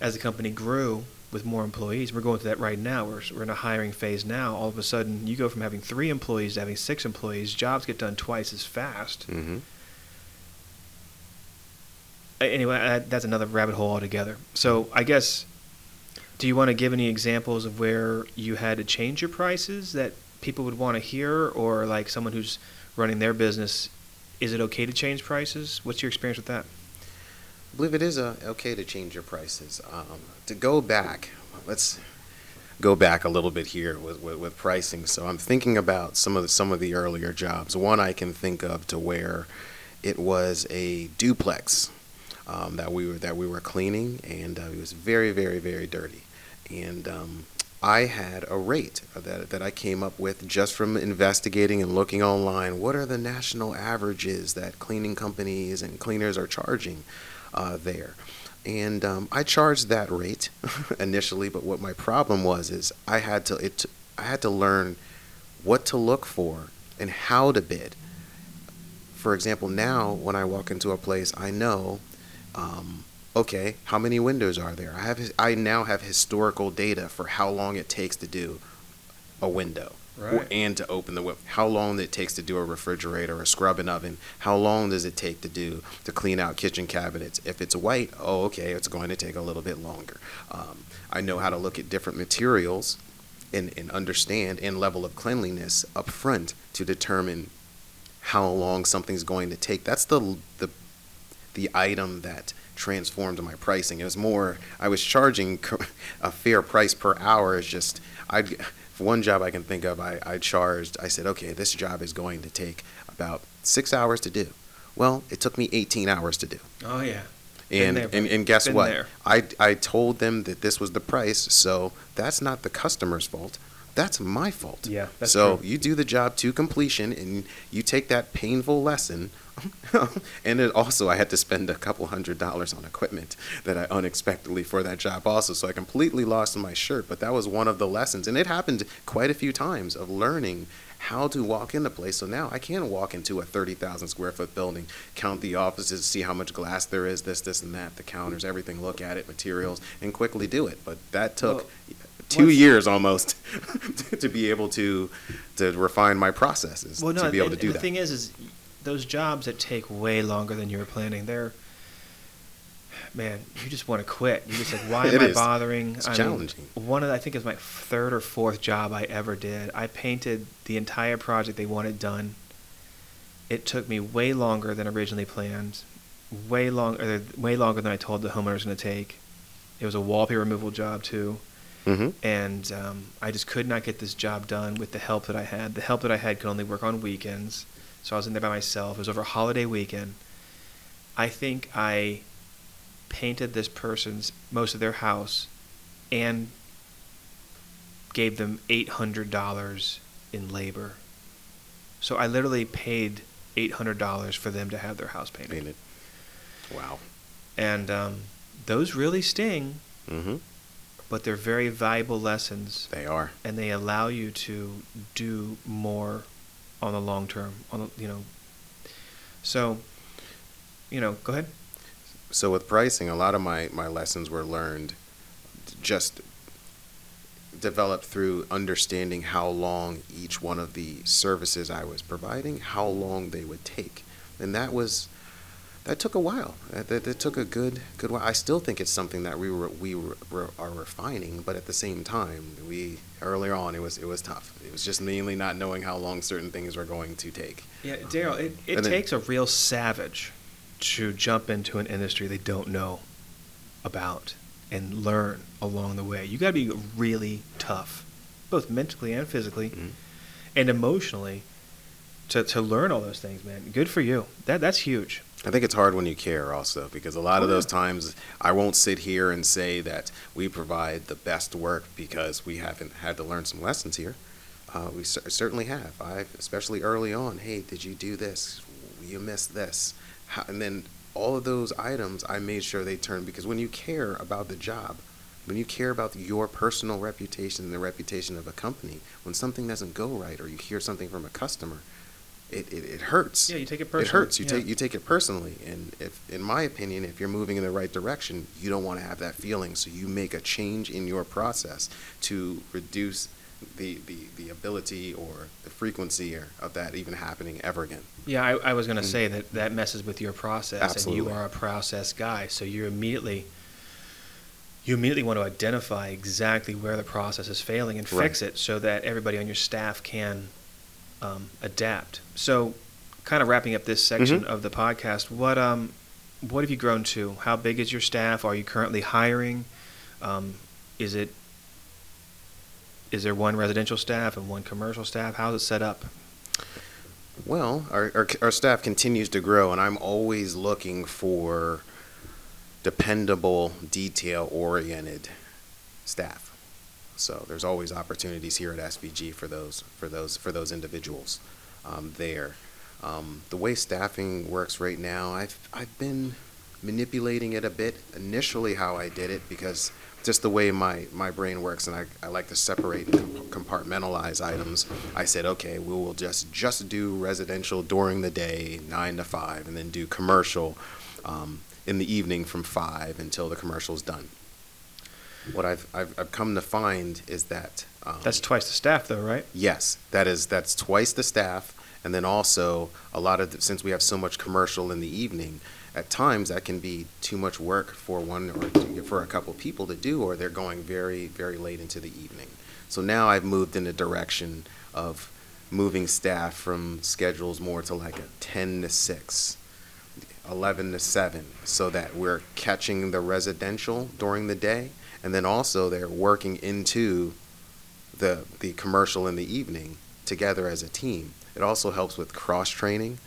As the company grew with more employees, we're going through that right now. We're, we're in a hiring phase now. All of a sudden, you go from having three employees to having six employees. Jobs get done twice as fast. hmm Anyway, I, that's another rabbit hole altogether. So I guess, do you want to give any examples of where you had to change your prices that people would want to hear, or like someone who's running their business, is it okay to change prices? What's your experience with that? I believe it is uh, okay to change your prices. Um, to go back, let's go back a little bit here with, with, with pricing. So I'm thinking about some of the, some of the earlier jobs. One I can think of to where it was a duplex um, that we were that we were cleaning, and uh, it was very very very dirty. And um, I had a rate that that I came up with just from investigating and looking online. What are the national averages that cleaning companies and cleaners are charging uh, there? And um, I charged that rate initially, but what my problem was is I had to it I had to learn what to look for and how to bid. For example, now when I walk into a place, I know, um, okay, how many windows are there? I have I now have historical data for how long it takes to do a window. or- Right. And to open the window, how long it takes to do a refrigerator, a scrubbing oven, how long does it take to do to clean out kitchen cabinets? If it's white, oh, okay, it's going to take a little bit longer. Um, I know how to look at different materials and, and understand and level of cleanliness up front to determine how long something's going to take. That's the the the item that transformed my pricing. It was more I was charging a fair price per hour. It's just I one job I can think of I, I charged I said okay this job is going to take about six hours to do. Well, it took me 18 hours to do. Oh yeah. And, there, and and guess what? there. I I told them that this was the price, so that's not the customer's fault. That's my fault. Yeah, that's so true. you do the job to completion, and you take that painful lesson. and it also, I had to spend a couple hundred dollars on equipment that I unexpectedly for that job also. So I completely lost my shirt. But that was one of the lessons, and it happened quite a few times of learning how to walk into place. So now I can walk into a 30,000 square foot building, count the offices, see how much glass there is, this, this, and that, the counters, everything, look at it, materials, and quickly do it. But that took Well, two years almost to be able to to refine my processes Well, no, to be able to do that. The thing is, is those jobs that take way longer than you were planning, they're man, you just want to quit. You just like, why am I is. bothering? It's I mean, challenging. one of the, I think it was my third or fourth job I ever did. I painted the entire project they wanted done. It took me way longer than originally planned, way long, or way longer than I told the homeowner was going to take. It was a wallpaper removal job too hmm and um, I just could not get this job done with the help that I had. The help that I had could only work on weekends, so I was in there by myself. It was over a holiday weekend. I think I painted this person's most of their house and gave them eight hundred dollars in labor. So I literally paid eight hundred dollars for them to have their house painted, Painted. Wow. and um, those really sting, hmm but they're very valuable lessons They are. and they allow you to do more on the long term on the, you know so you know go ahead So with pricing, a lot of my my lessons were learned just developed through understanding how long each one of the services I was providing, how long they would take. And that was that took a while. That, that, that took a good good while. I still think it's something that we were we were, are refining, but at the same time, we earlier on it was it was tough. It was just mainly not knowing how long certain things were going to take. Yeah, Darrell, it, it And then- takes a real savage to jump into an industry they don't know about and learn along the way. You got to be really tough, both mentally and physically, Mhm. and emotionally, to, to learn all those things, man. Good for you. That that's huge. I think it's hard when you care also because a lot of Oh, those times I won't sit here and say that we provide the best work because we haven't had to learn some lessons here. Uh, we cer- certainly have. I've especially early on. Hey, did you do this? You missed this. How, and then all of those items, I made sure they turned because when you care about the job, when you care about your personal reputation and the reputation of a company, when something doesn't go right or you hear something from a customer, it, it, it hurts. Yeah, you take it It personally. hurts. You Yeah. take you take it personally, and if, in my opinion, if you're moving in the right direction, you don't want to have that feeling. So you make a change in your process to reduce the the, the ability or the frequency or, of that even happening ever again. Yeah, I, I was going to Mm. say that that messes with your process, and Absolutely. you are a process guy, so you immediately you immediately want to identify exactly where the process is failing and fix it, so that everybody on your staff can um, adapt. So, kind of wrapping up this section Mhm. of the podcast, what um what have you grown to? How big is your staff? Are you currently hiring? Um, is it is there one residential staff and one commercial staff? How's it set up? Well, our, our, our staff continues to grow, and I'm always looking for dependable, detail oriented staff. So there's always opportunities here at SVG for those for those for those individuals um, there. Um, the way staffing works right now, I've I've been manipulating it a bit. Initially, how I did it because just the way my, my brain works, and I, I like to separate and compartmentalize items. I said, okay, we will just just do residential during the day, nine to five, and then do commercial um, in the evening from five until the commercial is done. What I've, I've, I've come to find is that um, That's twice the staff, though, right? Yes, that is that's twice the staff, and then also a lot of the, since we have so much commercial in the evening, at times that can be too much work for one or to- for a couple people to do, or they're going very very late into the evening. So now I've moved in the direction of moving staff from schedules more to like a ten to six. 11 to 7 so that we're catching the residential during the day and then also they're working into the the commercial in the evening together as a team. It also helps with cross training,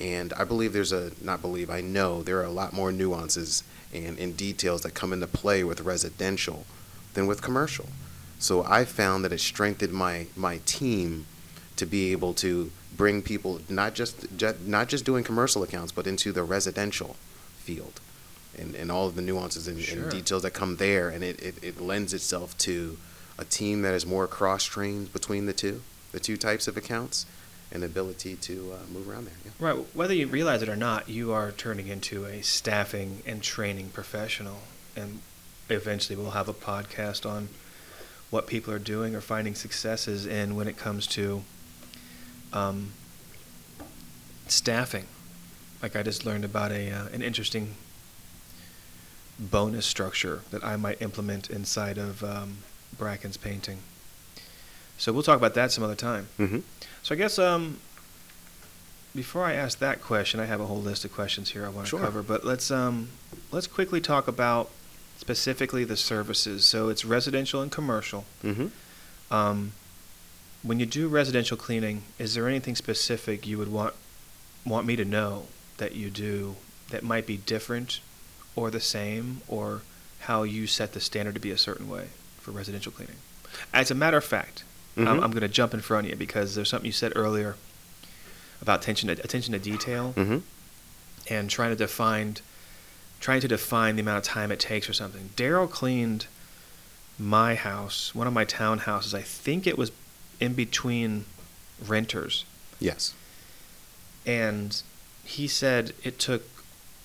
and I believe there's a not believe I know there are a lot more nuances and, and details that come into play with residential than with commercial. So I found that it strengthened my my team to be able to bring people not just not just doing commercial accounts, but into the residential field. And, and all of the nuances and, Sure. and details that come there, and it, it, it lends itself to a team that is more cross trained between the two, the two types of accounts, and ability to uh, move around there. Yeah. Right. Whether you realize it or not, you are turning into a staffing and training professional. And eventually we'll have a podcast on what people are doing or finding successes in when it comes to um, staffing. Like I just learned about a uh, an interesting bonus structure that I might implement inside of um, Bracken's painting. So we'll talk about that some other time. Mm-hmm. So I guess um, before I ask that question, I have a whole list of questions here I want to Sure. cover. But let's um, let's quickly talk about specifically the services. So it's residential and commercial. Mm-hmm. Um, when you do residential cleaning, is there anything specific you would want want me to know that you do that might be different or the same, or how you set the standard to be a certain way for residential cleaning? As a matter of fact, I'm, Mhm. I'm going to jump in front of you because there's something you said earlier about attention to, attention to detail Mm-hmm. and trying to define trying to define the amount of time it takes or something. Darrell cleaned my house, one of my townhouses. I think it was in between renters, Yes. and he said it took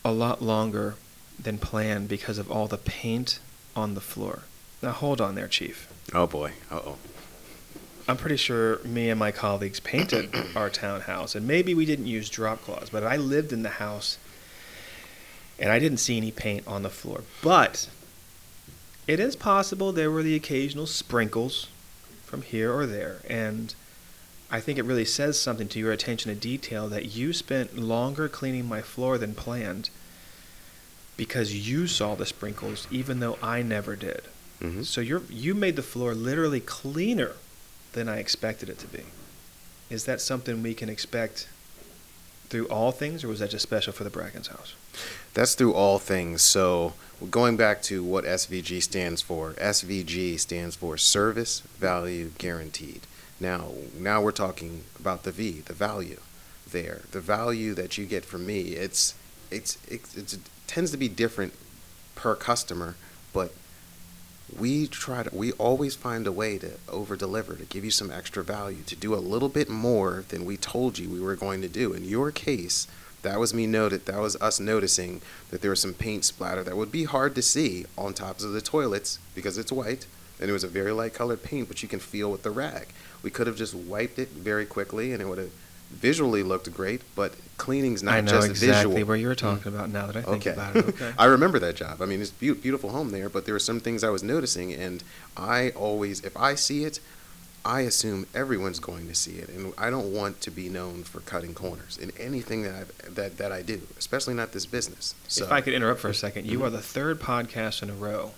a lot longer than planned because of all the paint on the floor. Now hold on there, chief. Oh boy. Uh oh. I'm pretty sure me and my colleagues painted our townhouse, and maybe we didn't use drop cloths, but I lived in the house, and I didn't see any paint on the floor. But it is possible there were the occasional sprinkles from here or there, and I think it really says something to your attention to detail that you spent longer cleaning my floor than planned because you saw the sprinkles, even though I never did. Mhm. So you you made the floor literally cleaner than I expected it to be. Is that something we can expect through all things, or was that just special for the Bracken's house? That's through all things. So going back to what SVG stands for, SVG stands for Service Value Guaranteed. Now, now we're talking about the V, the value there. The value that you get from me, it's it's it's, it's it tends to be different per customer, but we try to we always find a way to over deliver to give you some extra value to do a little bit more than we told you we were going to do. In your case that was me noted that was us noticing that there was some paint splatter that would be hard to see on tops of the toilets because it's white and it was a very light colored paint but you can feel with the rag. We could have just wiped it very quickly and it would have visually looked great but cleaning's not I know just exactly visual where you're talking about now that I think okay. about it. Okay. I remember that job. I mean, it's beau- beautiful home there, but there were some things I was noticing, and I always, if I see it, I assume everyone's going to see it, and I don't want to be known for cutting corners in anything that I've, that that I do, especially not this business. So, if I could interrupt for a second, you Mhm. are the third podcast in a row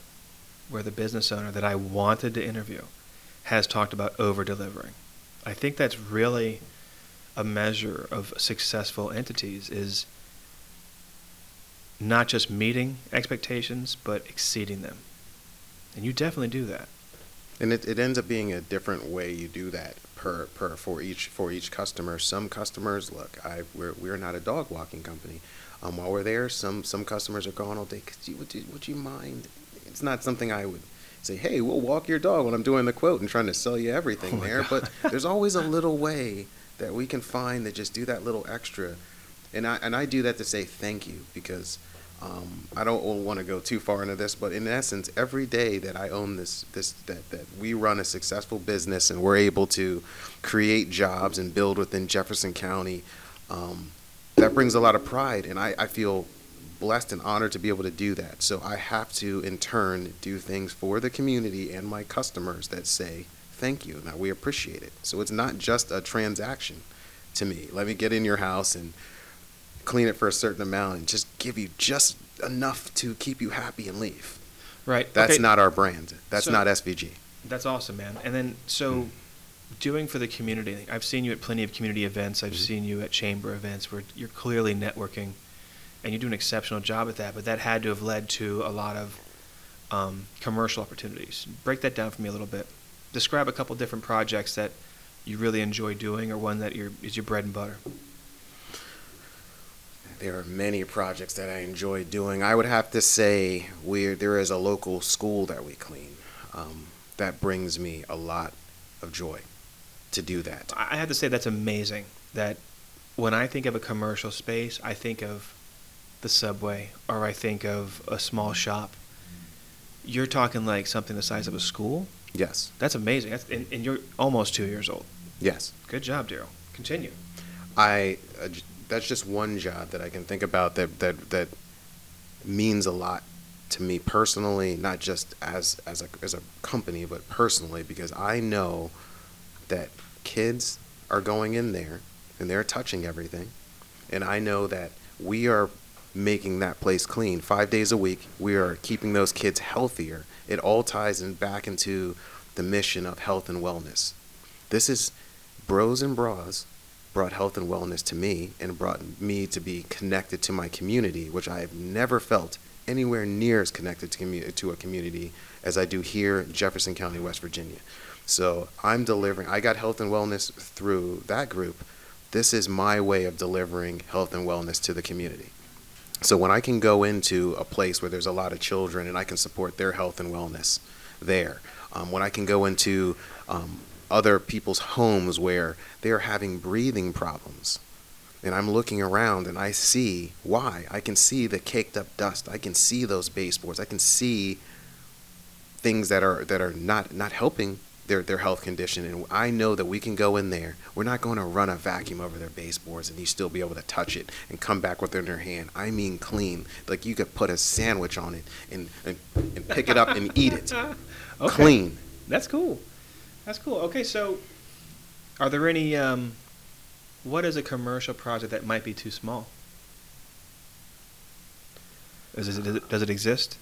where the business owner that I wanted to interview has talked about over delivering. I think that's really a measure of successful entities is not just meeting expectations but exceeding them. And you definitely do that. and it, it ends up being a different way you do that per per for each for each customer. Some customers look, I we're we're not a dog walking company. Um, while we're there, some some customers are gone all day. Could you would you, would you mind? It's not something I would say. Hey, we'll walk your dog when I'm doing the quote and trying to sell you everything Oh there. God. But there's always a little way that we can find that just do that little extra, and I and I do that to say thank you because. Um, I don't want to go too far into this, but in essence, every day that I own this, this that, that we run a successful business and we're able to create jobs and build within Jefferson County, um, that brings a lot of pride, and I, I feel blessed and honored to be able to do that. So I have to, in turn, do things for the community and my customers that say thank you, that we appreciate it. So it's not just a transaction to me. Let me get in your house and clean it for a certain amount and just give you just enough to keep you happy and leave. Right. That's okay. not our brand. That's So- not SVG. That's awesome, man. And then, so Mm. doing for the community, I've seen you at plenty of community events. I've Mhm. seen you at chamber events where you're clearly networking, and you do an exceptional job at that. But that had to have led to a lot of um, commercial opportunities. Break that down for me a little bit. Describe a couple different projects that you really enjoy doing, or one that you're, is your bread and butter. There are many projects that I enjoy doing. I would have to say we there is a local school that we clean. Um, that brings me a lot of joy to do that. I have to say that's amazing. That when I think of a commercial space, I think of the subway or I think of a small shop. You're talking like something the size of a school. Yes, That's amazing. That's, and, and you're almost two years old. yes. Good job, Darrell. Continue. I uh, j- that's just one job that I can think about that that that means a lot to me personally, not just as as a as a company, but personally because I know that kids are going in there and they're touching everything, and I know that we are making that place clean five days a week. We are keeping those kids healthier. It all ties in back into the mission of health and wellness. This is bros and bras brought health and wellness to me and brought me to be connected to my community, which I have never felt anywhere near as connected to, commu- to a community as I do here in Jefferson County, West Virginia. So I'm delivering, I got health and wellness through that group. This is my way of delivering health and wellness to the community. So when I can go into a place where there's a lot of children and I can support their health and wellness there, um, when I can go into um, other people's homes where they're having breathing problems, and I'm looking around and I see why. I can see the caked up dust. I can see those baseboards. I can see things that are that are not not helping their their health condition, and I know that we can go in there. We're not going to run a vacuum over their baseboards, and you still be able to touch it and come back with it in your hand. I mean, clean. Like you could put a sandwich on it and and, and pick it up and eat it. Okay. Clean. That's cool. That's cool. Okay, so are there any? Um, what is a commercial project that might be too small? Is it, does it, does it exist?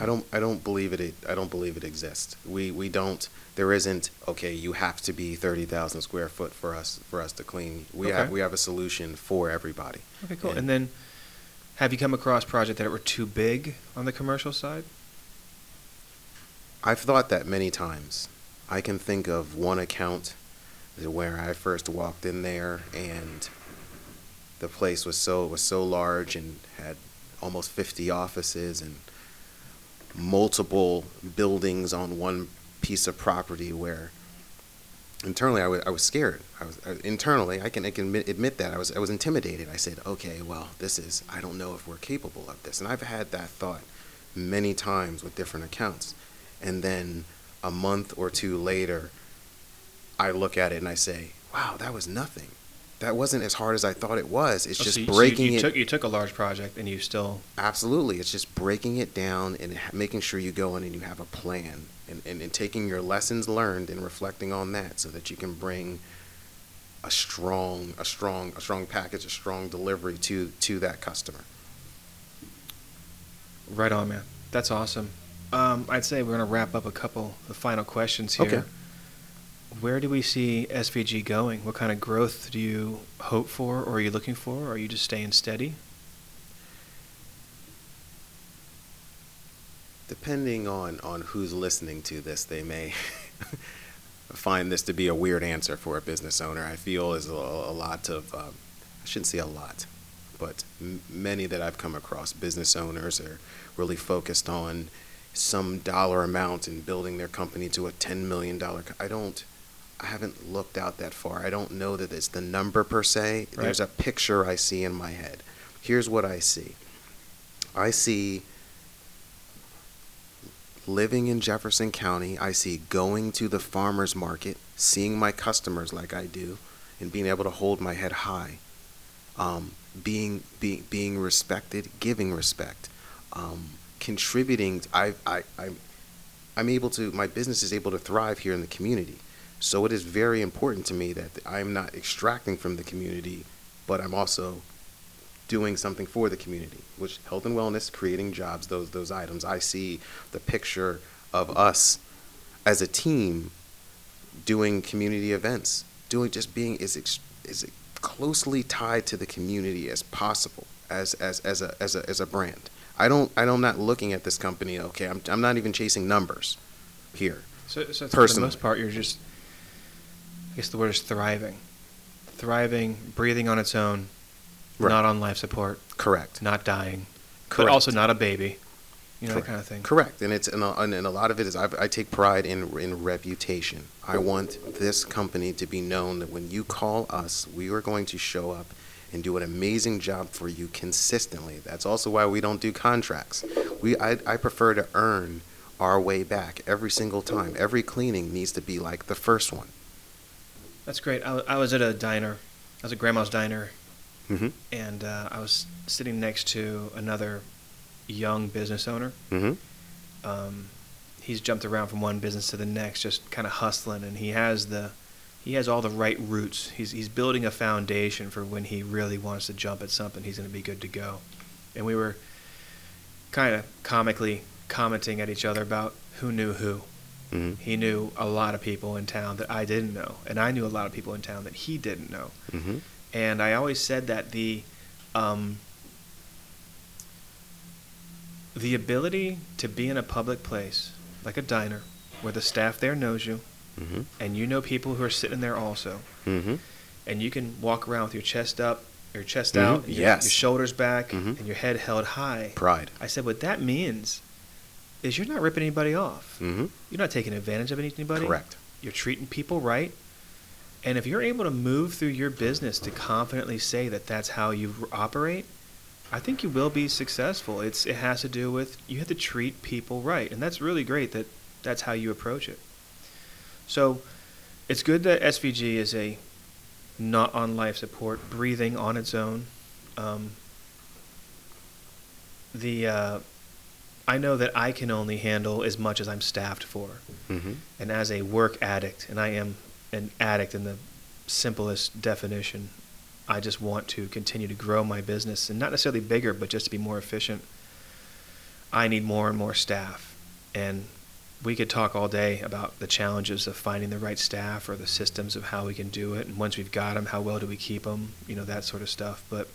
I don't I don't believe it I don't believe it exists. We we don't there isn't okay, you have to be 30,000 square foot for us for us to clean. We Okay. have we have a solution for everybody. Okay, cool. And- And then, have you come across projects that were too big on the commercial side? I've thought that many times. I can think of one account where I first walked in there and the place was so was so large and had almost 50 offices and multiple buildings on one piece of property where internally I was, I was scared. I was I, internally I can I can admit, admit that I was I was intimidated. I said, "Okay, well, this is I don't know if we're capable of this." And I've had that thought many times with different accounts. And then a month or two later, I look at it and I say, "Wow, that was nothing. That wasn't as hard as I thought it was. It's Oh, just so you, so you- breaking you it Took, you took a large project and you still. Absolutely. It's just breaking it down and making sure you go in and you have a plan and, and, and taking your lessons learned and reflecting on that so that you can bring a strong a strong a strong package, a strong delivery to to that customer. Right on, man. That's awesome. Um, I'd say we're going to wrap up a couple of final questions here. Okay. Where do we see SVG going? What kind of growth do you hope for, or are you looking for, or are you just staying steady? Depending on, on who's listening to this, they may find this to be a weird answer for a business owner. I feel is a, a lot of, um, I shouldn't say a lot, but m- many that I've come across, business owners are really focused on some dollar amount and building their company to a $10 million. I don't, I haven't looked out that far. I don't know that it's the number per se. Right. There's a picture I see in my head. Here's what I see I see living in Jefferson County, I see going to the farmer's market, seeing my customers like I do, and being able to hold my head high. Um, being, being, being respected, giving respect, um, contributing. I, I, I'm, I'm able to, my business is able to thrive here in the community. So it is very important to me that I'm not extracting from the community, but I'm also doing something for the community, which health and wellness, creating jobs, those those items. I see the picture of us as a team doing community events, doing just being as ex- as closely tied to the community as possible as as as a as a as a brand. I don't I don't- I'm not looking at this company. Okay, I'm I'm not even chasing numbers here. So, so for the most part, you're just, I guess the word is thriving. Thriving, breathing on its own, Right. not on life support, Correct. not dying, Correct. but also not a baby. You know, that kind of thing. Correct, and it's and a, and a lot of it is I've, I take pride in in reputation. I want this company to be known that when you call us, we are going to show up and do an amazing job for you consistently. That's also why we don't do contracts. We I, I prefer to earn our way back every single time. Every cleaning needs to be like the first one. That's great. I, I was at a diner. I was at Grandma's Diner, Mm-hmm. and uh, I was sitting next to another young business owner. Mm-hmm. Um, he's jumped around from one business to the next, just kind of hustling, and he has the he has all the right roots. He's he's building a foundation for when he really wants to jump at something. He's going to be good to go. And we were kind of comically commenting at each other about who knew who. Mm-hmm. He knew a lot of people in town that I didn't know, and I knew a lot of people in town that he didn't know. Mm-hmm. And I always said that the um, the ability to be in a public place, like a diner, where the staff there knows you, Mm-hmm. and you know people who are sitting there also, Mm-hmm. and you can walk around with your chest up, your chest Mhm. out, your, Yes. your shoulders back, Mhm. and your head held high. Pride. I said, what that means is you're not ripping anybody off. Mm-hmm. You're not taking advantage of anybody. Correct. You're treating people right. And if you're able to move through your business to confidently say that that's how you operate, I think you will be successful. It's it has to do with you have to treat people right, and that's really great that that's how you approach it. So it's good that SVG is a not on life support, breathing on its own. Um, the uh, I know that I can only handle as much as I'm staffed for, Mm-hmm. and as a work addict, and I am an addict in the simplest definition. I just want to continue to grow my business and not necessarily bigger, but just to be more efficient. I need more and more staff, and we could talk all day about the challenges of finding the right staff or the systems of how we can do it. And once we've got them, how well do we keep them? You know, that sort of stuff. But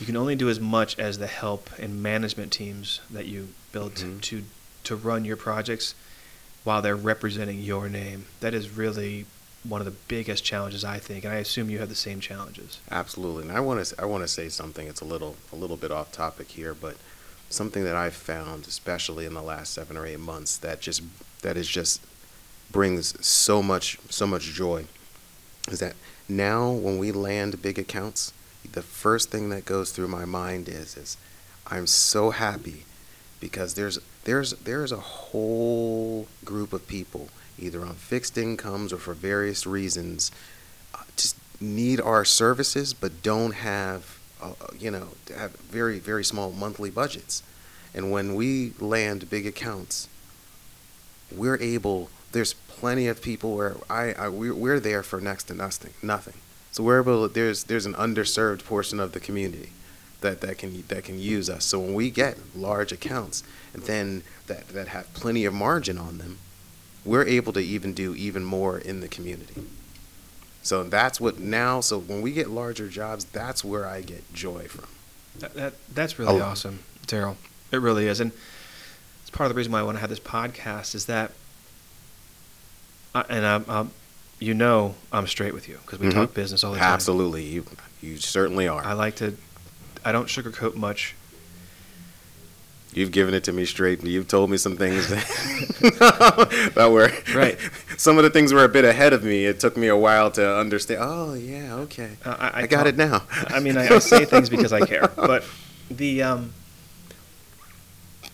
you can only do as much as the help and management teams that you build Mhm. to to run your projects while they're representing your name. That is really one of the biggest challenges I think, and I assume you have the same challenges. Absolutely, and I want to I want to say something. It's a little a little bit off topic here, but something that I've found, especially in the last seven or eight months, that just that is just brings so much so much joy, is that now when we land big accounts, the first thing that goes through my mind is is I'm so happy because there's there's there's a whole group of people either on fixed incomes or for various reasons uh, just need our services but don't have uh, you know have very very small monthly budgets. And when we land big accounts we're able there's plenty of people where I, I we're, we're there for next to nothing nothing so we're able there's there's an underserved portion of the community that, that can that can use us so when we get large accounts and then that that have plenty of margin on them we're able to even do even more in the community so that's what now so when we get larger jobs that's where i get joy from That, that that's really Oh. awesome, Darrell. It really is, and it's part of the reason why I want to have this podcast. Is that, I, and I'm, I'm, you know, I'm straight with you because we Mhm. talk business all the time. absolutely you you certainly are I like to. I don't sugarcoat much. You've given it to me straight, and you've told me some things that, that were Right. Some of the things were a bit ahead of me. It took me a while to understand. Oh yeah, okay, Uh, I, I, got talk- it now. I mean, I, I say things because I care, but the um,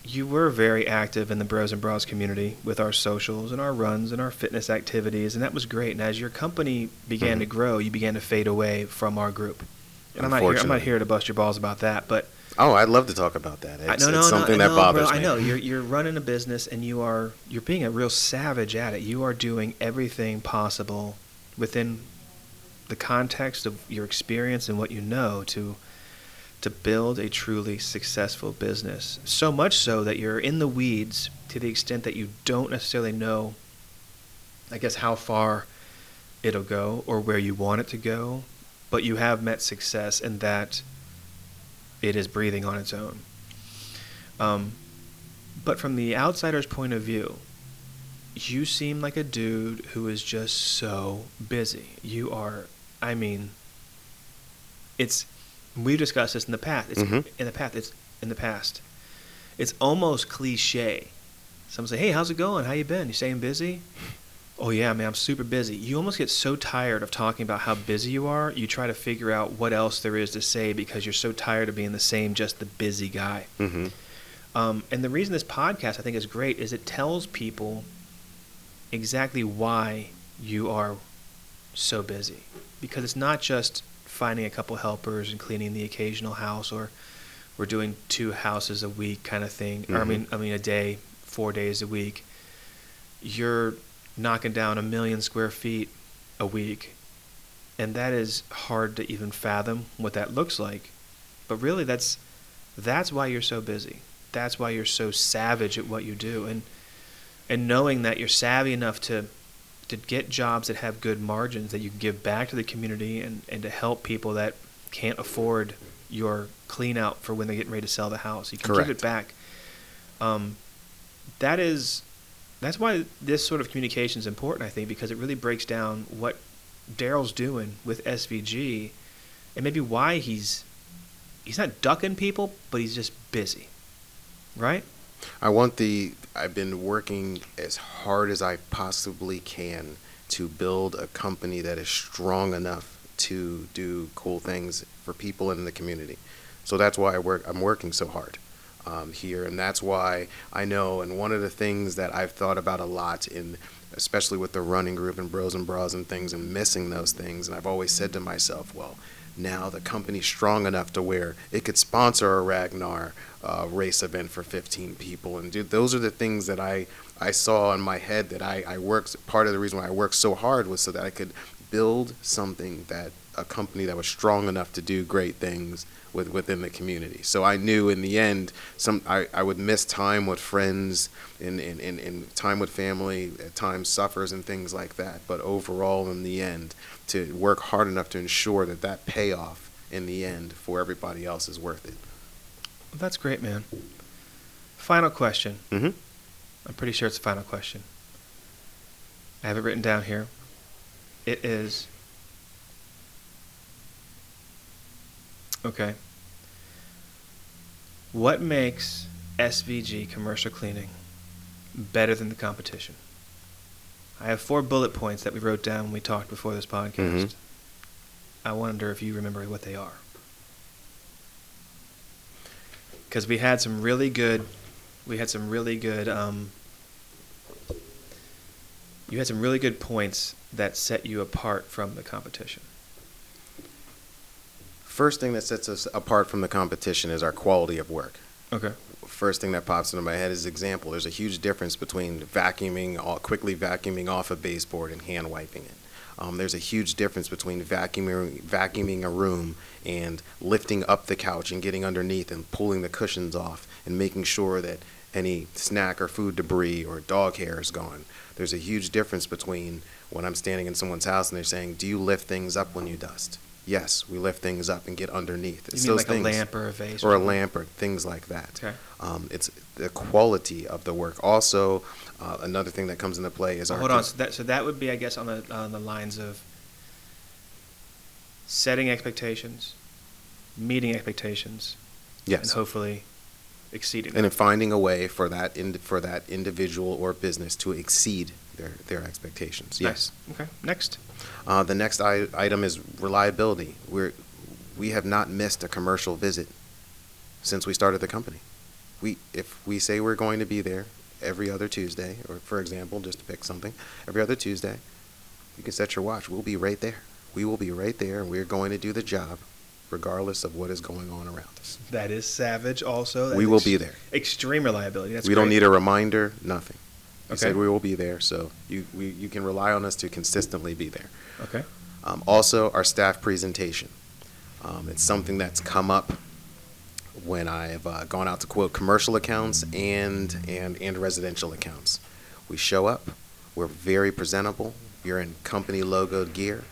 you were very active in the Bros and Bras community with our socials and our runs and our fitness activities, and that was great. And as your company began to Mhm. grow, you began to fade away from our group. And I'm not here. I'm not here to bust your balls about that, but oh, I'd love to talk about that. I, It's, no, no, it's something I that bothers bro, me. I know you're you're running a business and you are you're being a real savage at it. You are doing everything possible within the context of your experience and what you know to to build a truly successful business. So much so that you're in the weeds to the extent that you don't necessarily know I guess how far it'll go or where you want it to go, but you have met success in that it is breathing on its own. Um, but from the outsider's point of view, you seem like a dude who is just so busy. You are, I mean, it's. We've discussed this in the past. It's Mhm. in the past. It's in the past. It's almost cliche. Someone say, "Hey, how's it going? How you been? You staying busy?" Oh yeah, man, I'm super busy. You almost get so tired of talking about how busy you are, you try to figure out what else there is to say because you're so tired of being the same, just the busy guy. hmm Um, and the reason this podcast I think is great is it tells people exactly why you are so busy. Because it's not just finding a couple helpers and cleaning the occasional house or we're doing two houses a week kind of thing. Or I mm-hmm. mean I mean a day, four days a week. You're knocking down a million square feet a week. And that is hard to even fathom what that looks like. But really that's that's why you're so busy. That's why you're so savage at what you do. And and knowing that you're savvy enough to to get jobs that have good margins that you can give back to the community and, and to help people that can't afford your clean out for when they're getting ready to sell the house. You can give it back. Um, that is that's why this sort of communication is important, I think, because it really breaks down what Darrell's doing with SVG and maybe why he's he's not ducking people, but he's just busy. Right? I want the. I've been working as hard as I possibly can to build a company that is strong enough to do cool things for people in the community. So that's why I work. I'm working so hard um, here, and that's why I know. And one of the things that I've thought about a lot in especially with the running group and bros and bras and things, and missing those things. And I've always said to myself, well, now the company's strong enough to where it could sponsor a Ragnar uh, race event for 15 people. And dude, those are the things that I, I saw in my head that I, I worked. Part of the reason why I worked so hard was so that I could build something that a company that was strong enough to do great things with within the community. So I knew in the end, some I, I would miss time with friends and, and, and, and time with family, at times suffers and things like that. But overall, in the end, to work hard enough to ensure that that payoff in the end for everybody else is worth it. Well, that's great, man. Final question. Mm-hmm. I'm pretty sure it's the final question. I have it written down here. It is. Okay. What makes SVG commercial cleaning better than the competition? I have four bullet points that we wrote down when we talked before this podcast. Mhm. I wonder if you remember what they are. Because we had some really good, we had some really good, um, you had some really good points that set you apart from the competition. First thing that sets us apart from the competition is our quality of work. Okay. First thing that pops into my head is example. There's a huge difference between vacuuming, quickly vacuuming off a baseboard and hand wiping it. Um, there's a huge difference between vacuuming, vacuuming a room and lifting up the couch and getting underneath and pulling the cushions off and making sure that any snack or food debris or dog hair is gone. There's a huge difference between when I'm standing in someone's house and they're saying, "Do you lift things up when you dust?" Yes, we lift things up and get underneath. You It's mean those like things. a lamp or a vase? or a lamp or things like that. Okay. Um, it's the quality of the work. Also, uh, another thing that comes into play is our hold on. So that, so that would be, I guess, on the on the lines of setting expectations, meeting expectations, and yes, hopefully exceeding. and in finding a way for that ind- for that individual or business to exceed their their expectations. Yes. Nice. Okay. Next. Uh, the next I- item is reliability. We're we have not missed a commercial visit since we started the company. We if we say we're going to be there every other Tuesday, or for example, just to pick something, every other Tuesday, you can set your watch. We'll be right there. We will be right there, and we're going to do the job, regardless of what is going on around us. That is savage. Also, That's we will ex- be there. Extreme reliability. That's we don't need a reminder. Nothing. We Okay. said we will be there, so you we, you can rely on us to consistently be there. Okay. Um, also, our staff presentation. Um, it's something that's come up when I've uh, gone out to quote commercial accounts and, and, and residential accounts. We show up, we're very presentable, you're in company logoed gear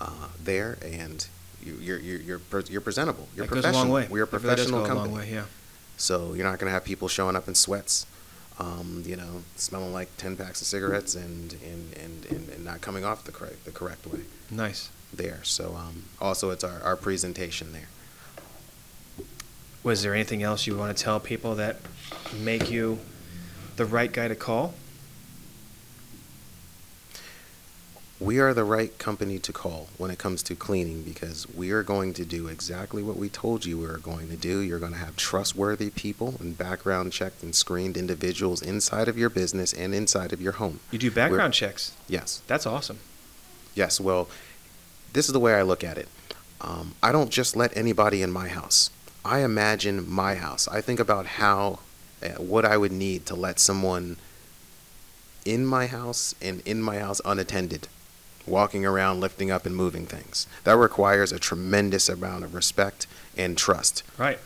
uh, there, and you, you're, you're, you're, pre- you're presentable. You're that goes a professional. long way. We're a That really does professional company. A long way. Yeah. So you're not going to have people showing up in sweats, um, you know, smelling like 10 packs of cigarettes and, and, and, and, and not coming off the correct, the correct way Nice. there. So um, also it's our, our presentation there. Was there anything else you want to tell people that make you the right guy to call? We are the right company to call when it comes to cleaning because we are going to do exactly what we told you we were going to do. You're going to have trustworthy people and background checked and screened individuals inside of your business and inside of your home. You do background checks. Yes. That's awesome. Yes, well, this is the way I look at it. Um, I don't just let anybody in my house. I imagine my house. I think about how, uh, what I would need to let someone in my house and in my house unattended, walking around, lifting up and moving things. That requires a tremendous amount of respect and trust Right.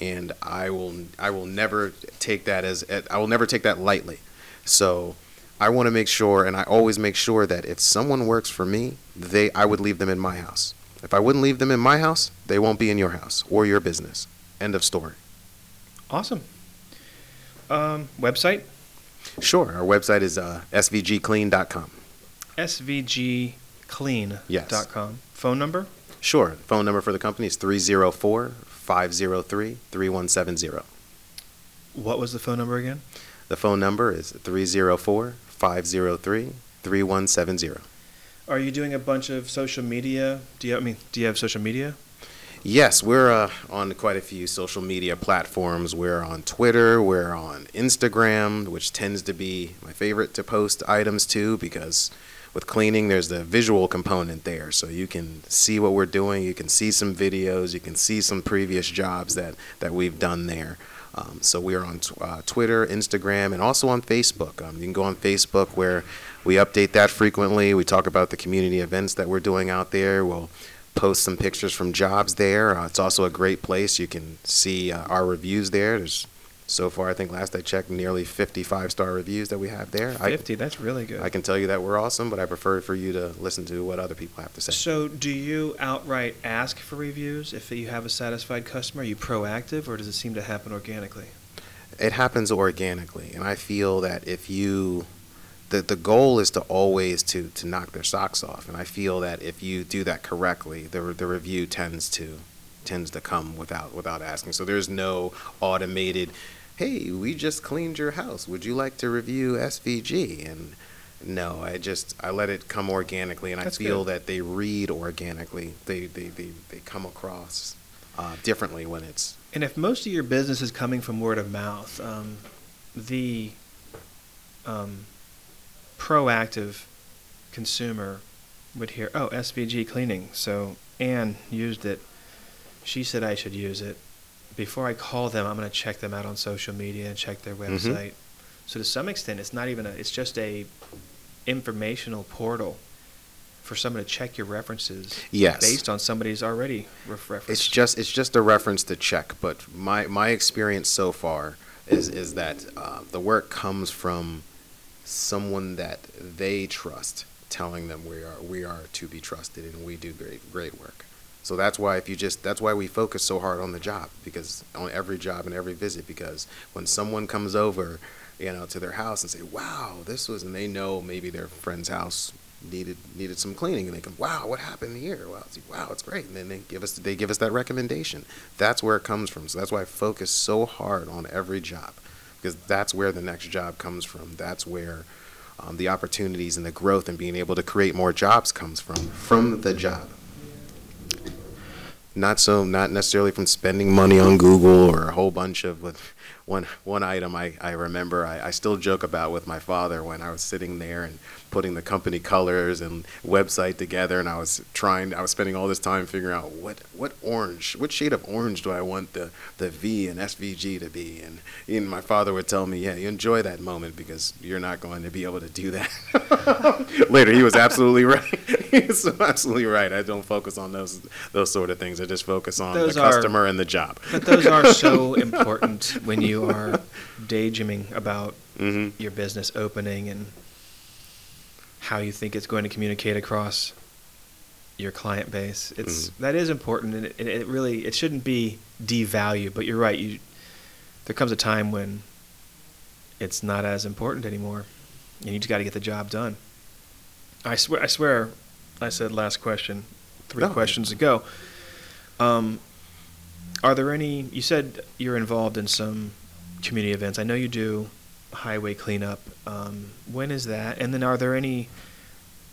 and I will I will never take that as I will never take that lightly. So I want to make sure, and I always make sure that if someone works for me, they I would leave them in my house. If I wouldn't leave them in my house, they won't be in your house or your business. End of story. Awesome. Um, website Sure. Our website is uh, svgclean.com. svgclean.com. Yes. Phone number Sure. Phone number for the company is 304 503 3170. What was the phone number again? The phone number is 304 503 3170. Are you doing a bunch of social media? Do you I mean do you have social media? Yes, we're uh, on quite a few social media platforms. We're on Twitter, we're on Instagram, which tends to be my favorite to post items to because with cleaning, there's the visual component there. So you can see what we're doing, you can see some videos, you can see some previous jobs that, that we've done there. Um, so we're on t- uh, Twitter, Instagram, and also on Facebook. Um, you can go on Facebook where we update that frequently. We talk about the community events that we're doing out there. We'll post some pictures from jobs there. Uh, it's also a great place. You can see uh, our reviews there. There's so far, I think last I checked, nearly 55 star reviews that we have there. I- 50, that's really good. I can tell you that we're awesome, but I prefer for you to listen to what other people have to say. So, do you outright ask for reviews if you have a satisfied customer? Are you proactive, or does it seem to happen organically? It happens organically, and I feel that if you, the the goal is to always to to knock their socks off, and I feel that if you do that correctly, the the review tends to tends to come without without asking. So there's no automated, hey, we just cleaned your house. Would you like to review SVG? And no, I just I let it come organically, and That's I feel good. that they read organically. They they they, they come across uh, differently when it's And if most of your business is coming from word of mouth, um, the um, proactive consumer would hear, "Oh, SVG cleaning." So Anne used it. She said I should use it. Before I call them, I'm going to check them out on social media and check their Mhm. website. So to some extent, it's not even a. It's just a informational portal for someone to check your references Yes. based on somebody's already ref- reference. It's just it's just a reference to check, but my my experience so far is is that uh, the work comes from someone that they trust, telling them we are we are to be trusted and we do great great work. So that's why if you just that's why we focus so hard on the job because on every job and every visit because when someone comes over, you know, to their house and say, "Wow, this was," and they know maybe their friend's house needed needed some cleaning and they come, "Wow, what happened here?" Well, it's, wow, it's great, and then they give us they give us that recommendation. That's where it comes from. So that's why I focus so hard on every job because that's where the next job comes from. That's where um, the opportunities and the growth and being able to create more jobs comes from from the job not so not necessarily from spending money on Google or a whole bunch of with one one item I, I remember I, I still joke about with my father when I was sitting there and putting the company colors and website together and I was trying I was spending all this time figuring out what what orange what shade of orange do I want the the V and SVG to be? And and my father would tell me yeah you enjoy that moment because you're not going to be able to do that. Later he was absolutely right was absolutely right I don't focus on those those sort of things I just focus on Those the are- customer and the job But those are so important when you are daydreaming about hmm your business opening and how you think it's going to communicate across your client base. It's Mhm. that is important, and it, it, it really it shouldn't be devalued. But you're right. You there comes a time when it's not as important anymore, and you just got to get the job done. I swear. I swear. I said last question three No. questions ago. Um, are there any? You said you're involved in some community events. I know you do highway cleanup. Um, when is that? And then are there any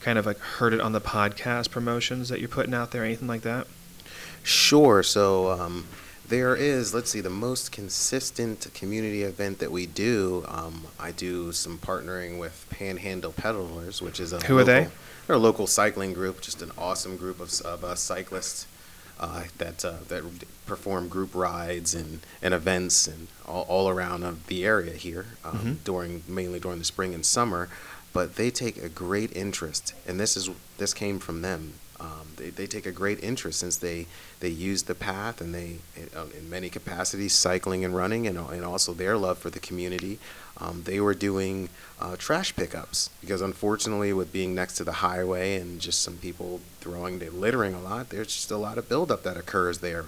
kind of like heard it on the podcast promotions that you're putting out there, anything like that? Sure. So um, there is, let's see, the most consistent community event that we do. Um, I do some partnering with Panhandle Peddlers, which is a Who are they? They're a local cycling group, just an awesome group of, of uh, cyclists uh, that uh, that perform group rides and, and events and all, all around the area here um, Mhm. during mainly during the spring and summer. But they take a great interest, and this is this came from them. Um, they, they take a great interest since they, they use the path and they, uh, in many capacities, cycling and running, and, and also their love for the community. Um, they were doing uh, trash pickups because, unfortunately, with being next to the highway and just some people throwing, they littering a lot, there's just a lot of buildup that occurs there.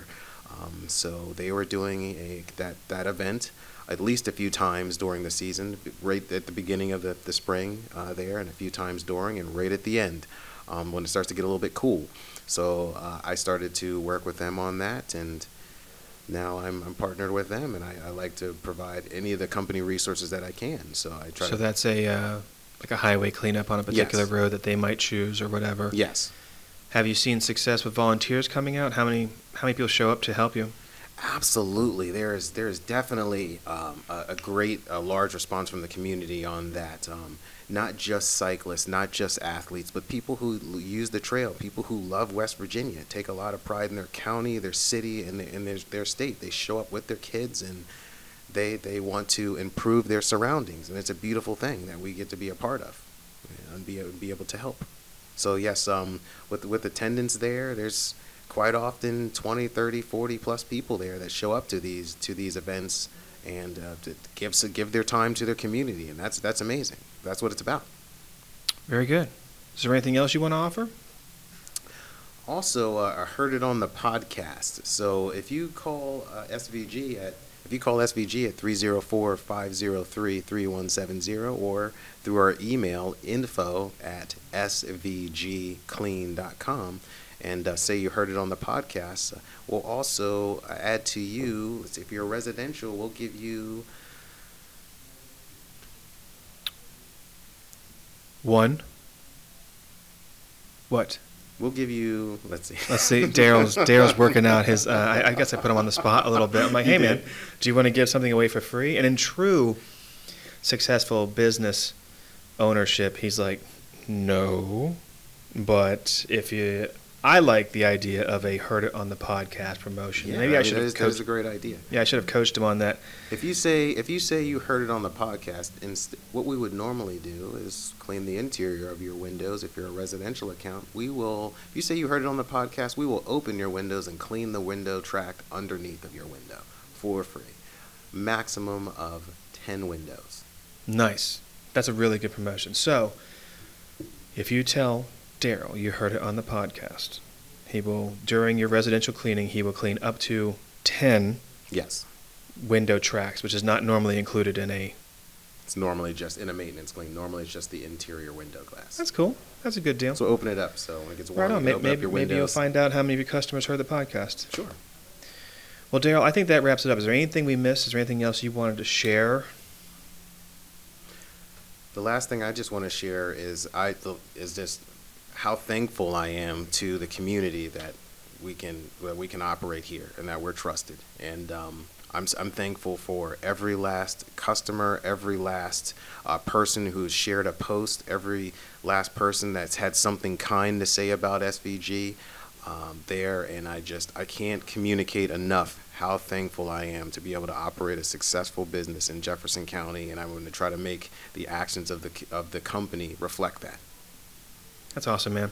Um, so they were doing a, that, that event at least a few times during the season, right at the beginning of the, the spring uh, there, and a few times during, and right at the end um, when it starts to get a little bit cool. So uh, I started to work with them on that, and now I'm, I'm partnered with them, and I, I like to provide any of the company resources that I can. So I try So that's a uh, like a highway cleanup on a particular Yes. road that they might choose or whatever. Yes. Have you seen success with volunteers coming out? How many how many people show up to help you? Absolutely, there is there is definitely um, a, a great, a large response from the community on that. Um, not just cyclists, not just athletes, but people who use the trail, people who love West Virginia, take a lot of pride in their county, their city, and, their, and their, their state. They show up with their kids and they they want to improve their surroundings, and it's a beautiful thing that we get to be a part of and be be able to help. So yes, um, with with attendance there, there's quite often 20, 30, 40 plus people there that show up to these to these events and uh, to give so give their time to their community, and that's that's amazing. That's what it's about. Very good. Is there anything else you want to offer? Also, uh, I heard it on the podcast. So if you call uh, SVG at if you call SVG at 304-503-3170 or through our email info at svgclean.com and uh, say you heard it on the podcast, uh, we'll also add to you, if you're residential, we'll give you One. What? we'll give you let's see. Let's see. Darrell's Darrell's working out his. Uh, I, I guess I put him on the spot a little bit. I'm like, hey man, do you want to give something away for free? And in true successful business ownership, he's like, no. But if you, I like the idea of a heard it on the podcast promotion. Yeah, Maybe I should that have is, that is coached. a great idea. Yeah, I should have coached him on that. If you say if you say you heard it on the podcast, inst- what we would normally do is clean the interior of your windows. If you're a residential account, we will. If you say you heard it on the podcast, we will open your windows and clean the window tract underneath of your window for free. Maximum of ten windows. Nice. That's a really good promotion. So, if you tell Darrell you heard it on the podcast, he will, during your residential cleaning, he will clean up to 10 Yes, window tracks, which is not normally included in a. it's normally just in a maintenance clean. Normally, it's just the interior window glass. That's cool. That's a good deal. so open it up so when it gets warm, right on. Maybe, up your maybe you'll find out how many of your customers heard the podcast. Sure. Well, Darrell, I think that wraps it up. Is there anything we missed? Is there anything else you wanted to share? The last thing I just want to share is I is just how thankful I am to the community that we can that we can operate here and that we're trusted. And um, I'm I'm thankful for every last customer, every last uh, person who's shared a post, every last person that's had something kind to say about SVG um, there. And I just I can't communicate enough how thankful I am to be able to operate a successful business in Jefferson County, and I'm going to try to make the actions of the of the company reflect that. That's awesome, man.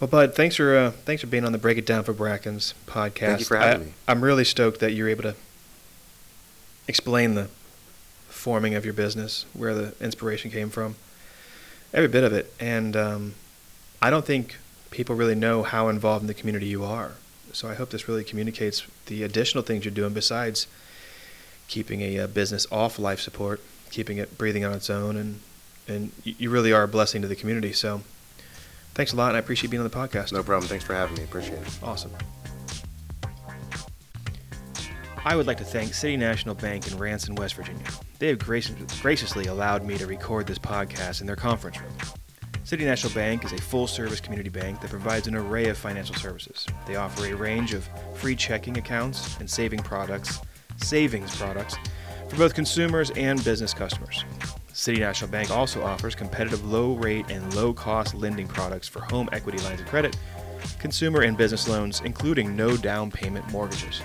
Well, Bud, thanks for uh, thanks for being on the Break It Down for Brackens podcast. Thank you for having I, me. I'm really stoked that you're able to explain the forming of your business, where the inspiration came from, every bit of it. And um, I don't think people really know how involved in the community you are. So I hope this really communicates the additional things you're doing besides keeping a, uh business off life support, keeping it breathing on its own, and and you really are a blessing to the community. So thanks a lot, and I appreciate being on the podcast. No problem. Thanks for having me. Appreciate it. Awesome. I would like to thank City National Bank in Ranson, West Virginia. They have gracious, graciously allowed me to record this podcast in their conference room. City National Bank is a full service community bank that provides an array of financial services. They offer a range of free checking accounts and saving products, savings products for both consumers and business customers. City National Bank also offers competitive low rate and low cost lending products for home equity lines of credit, consumer and business loans, including no down payment mortgages.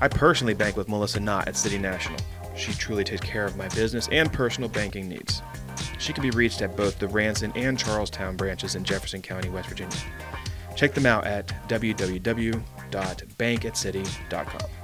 I personally bank with Melissa Knott at City National. She truly takes care of my business and personal banking needs. She can be reached at both the Ranson and Charles Town branches in Jefferson County, West Virginia. Check them out at www.bankatscity.com.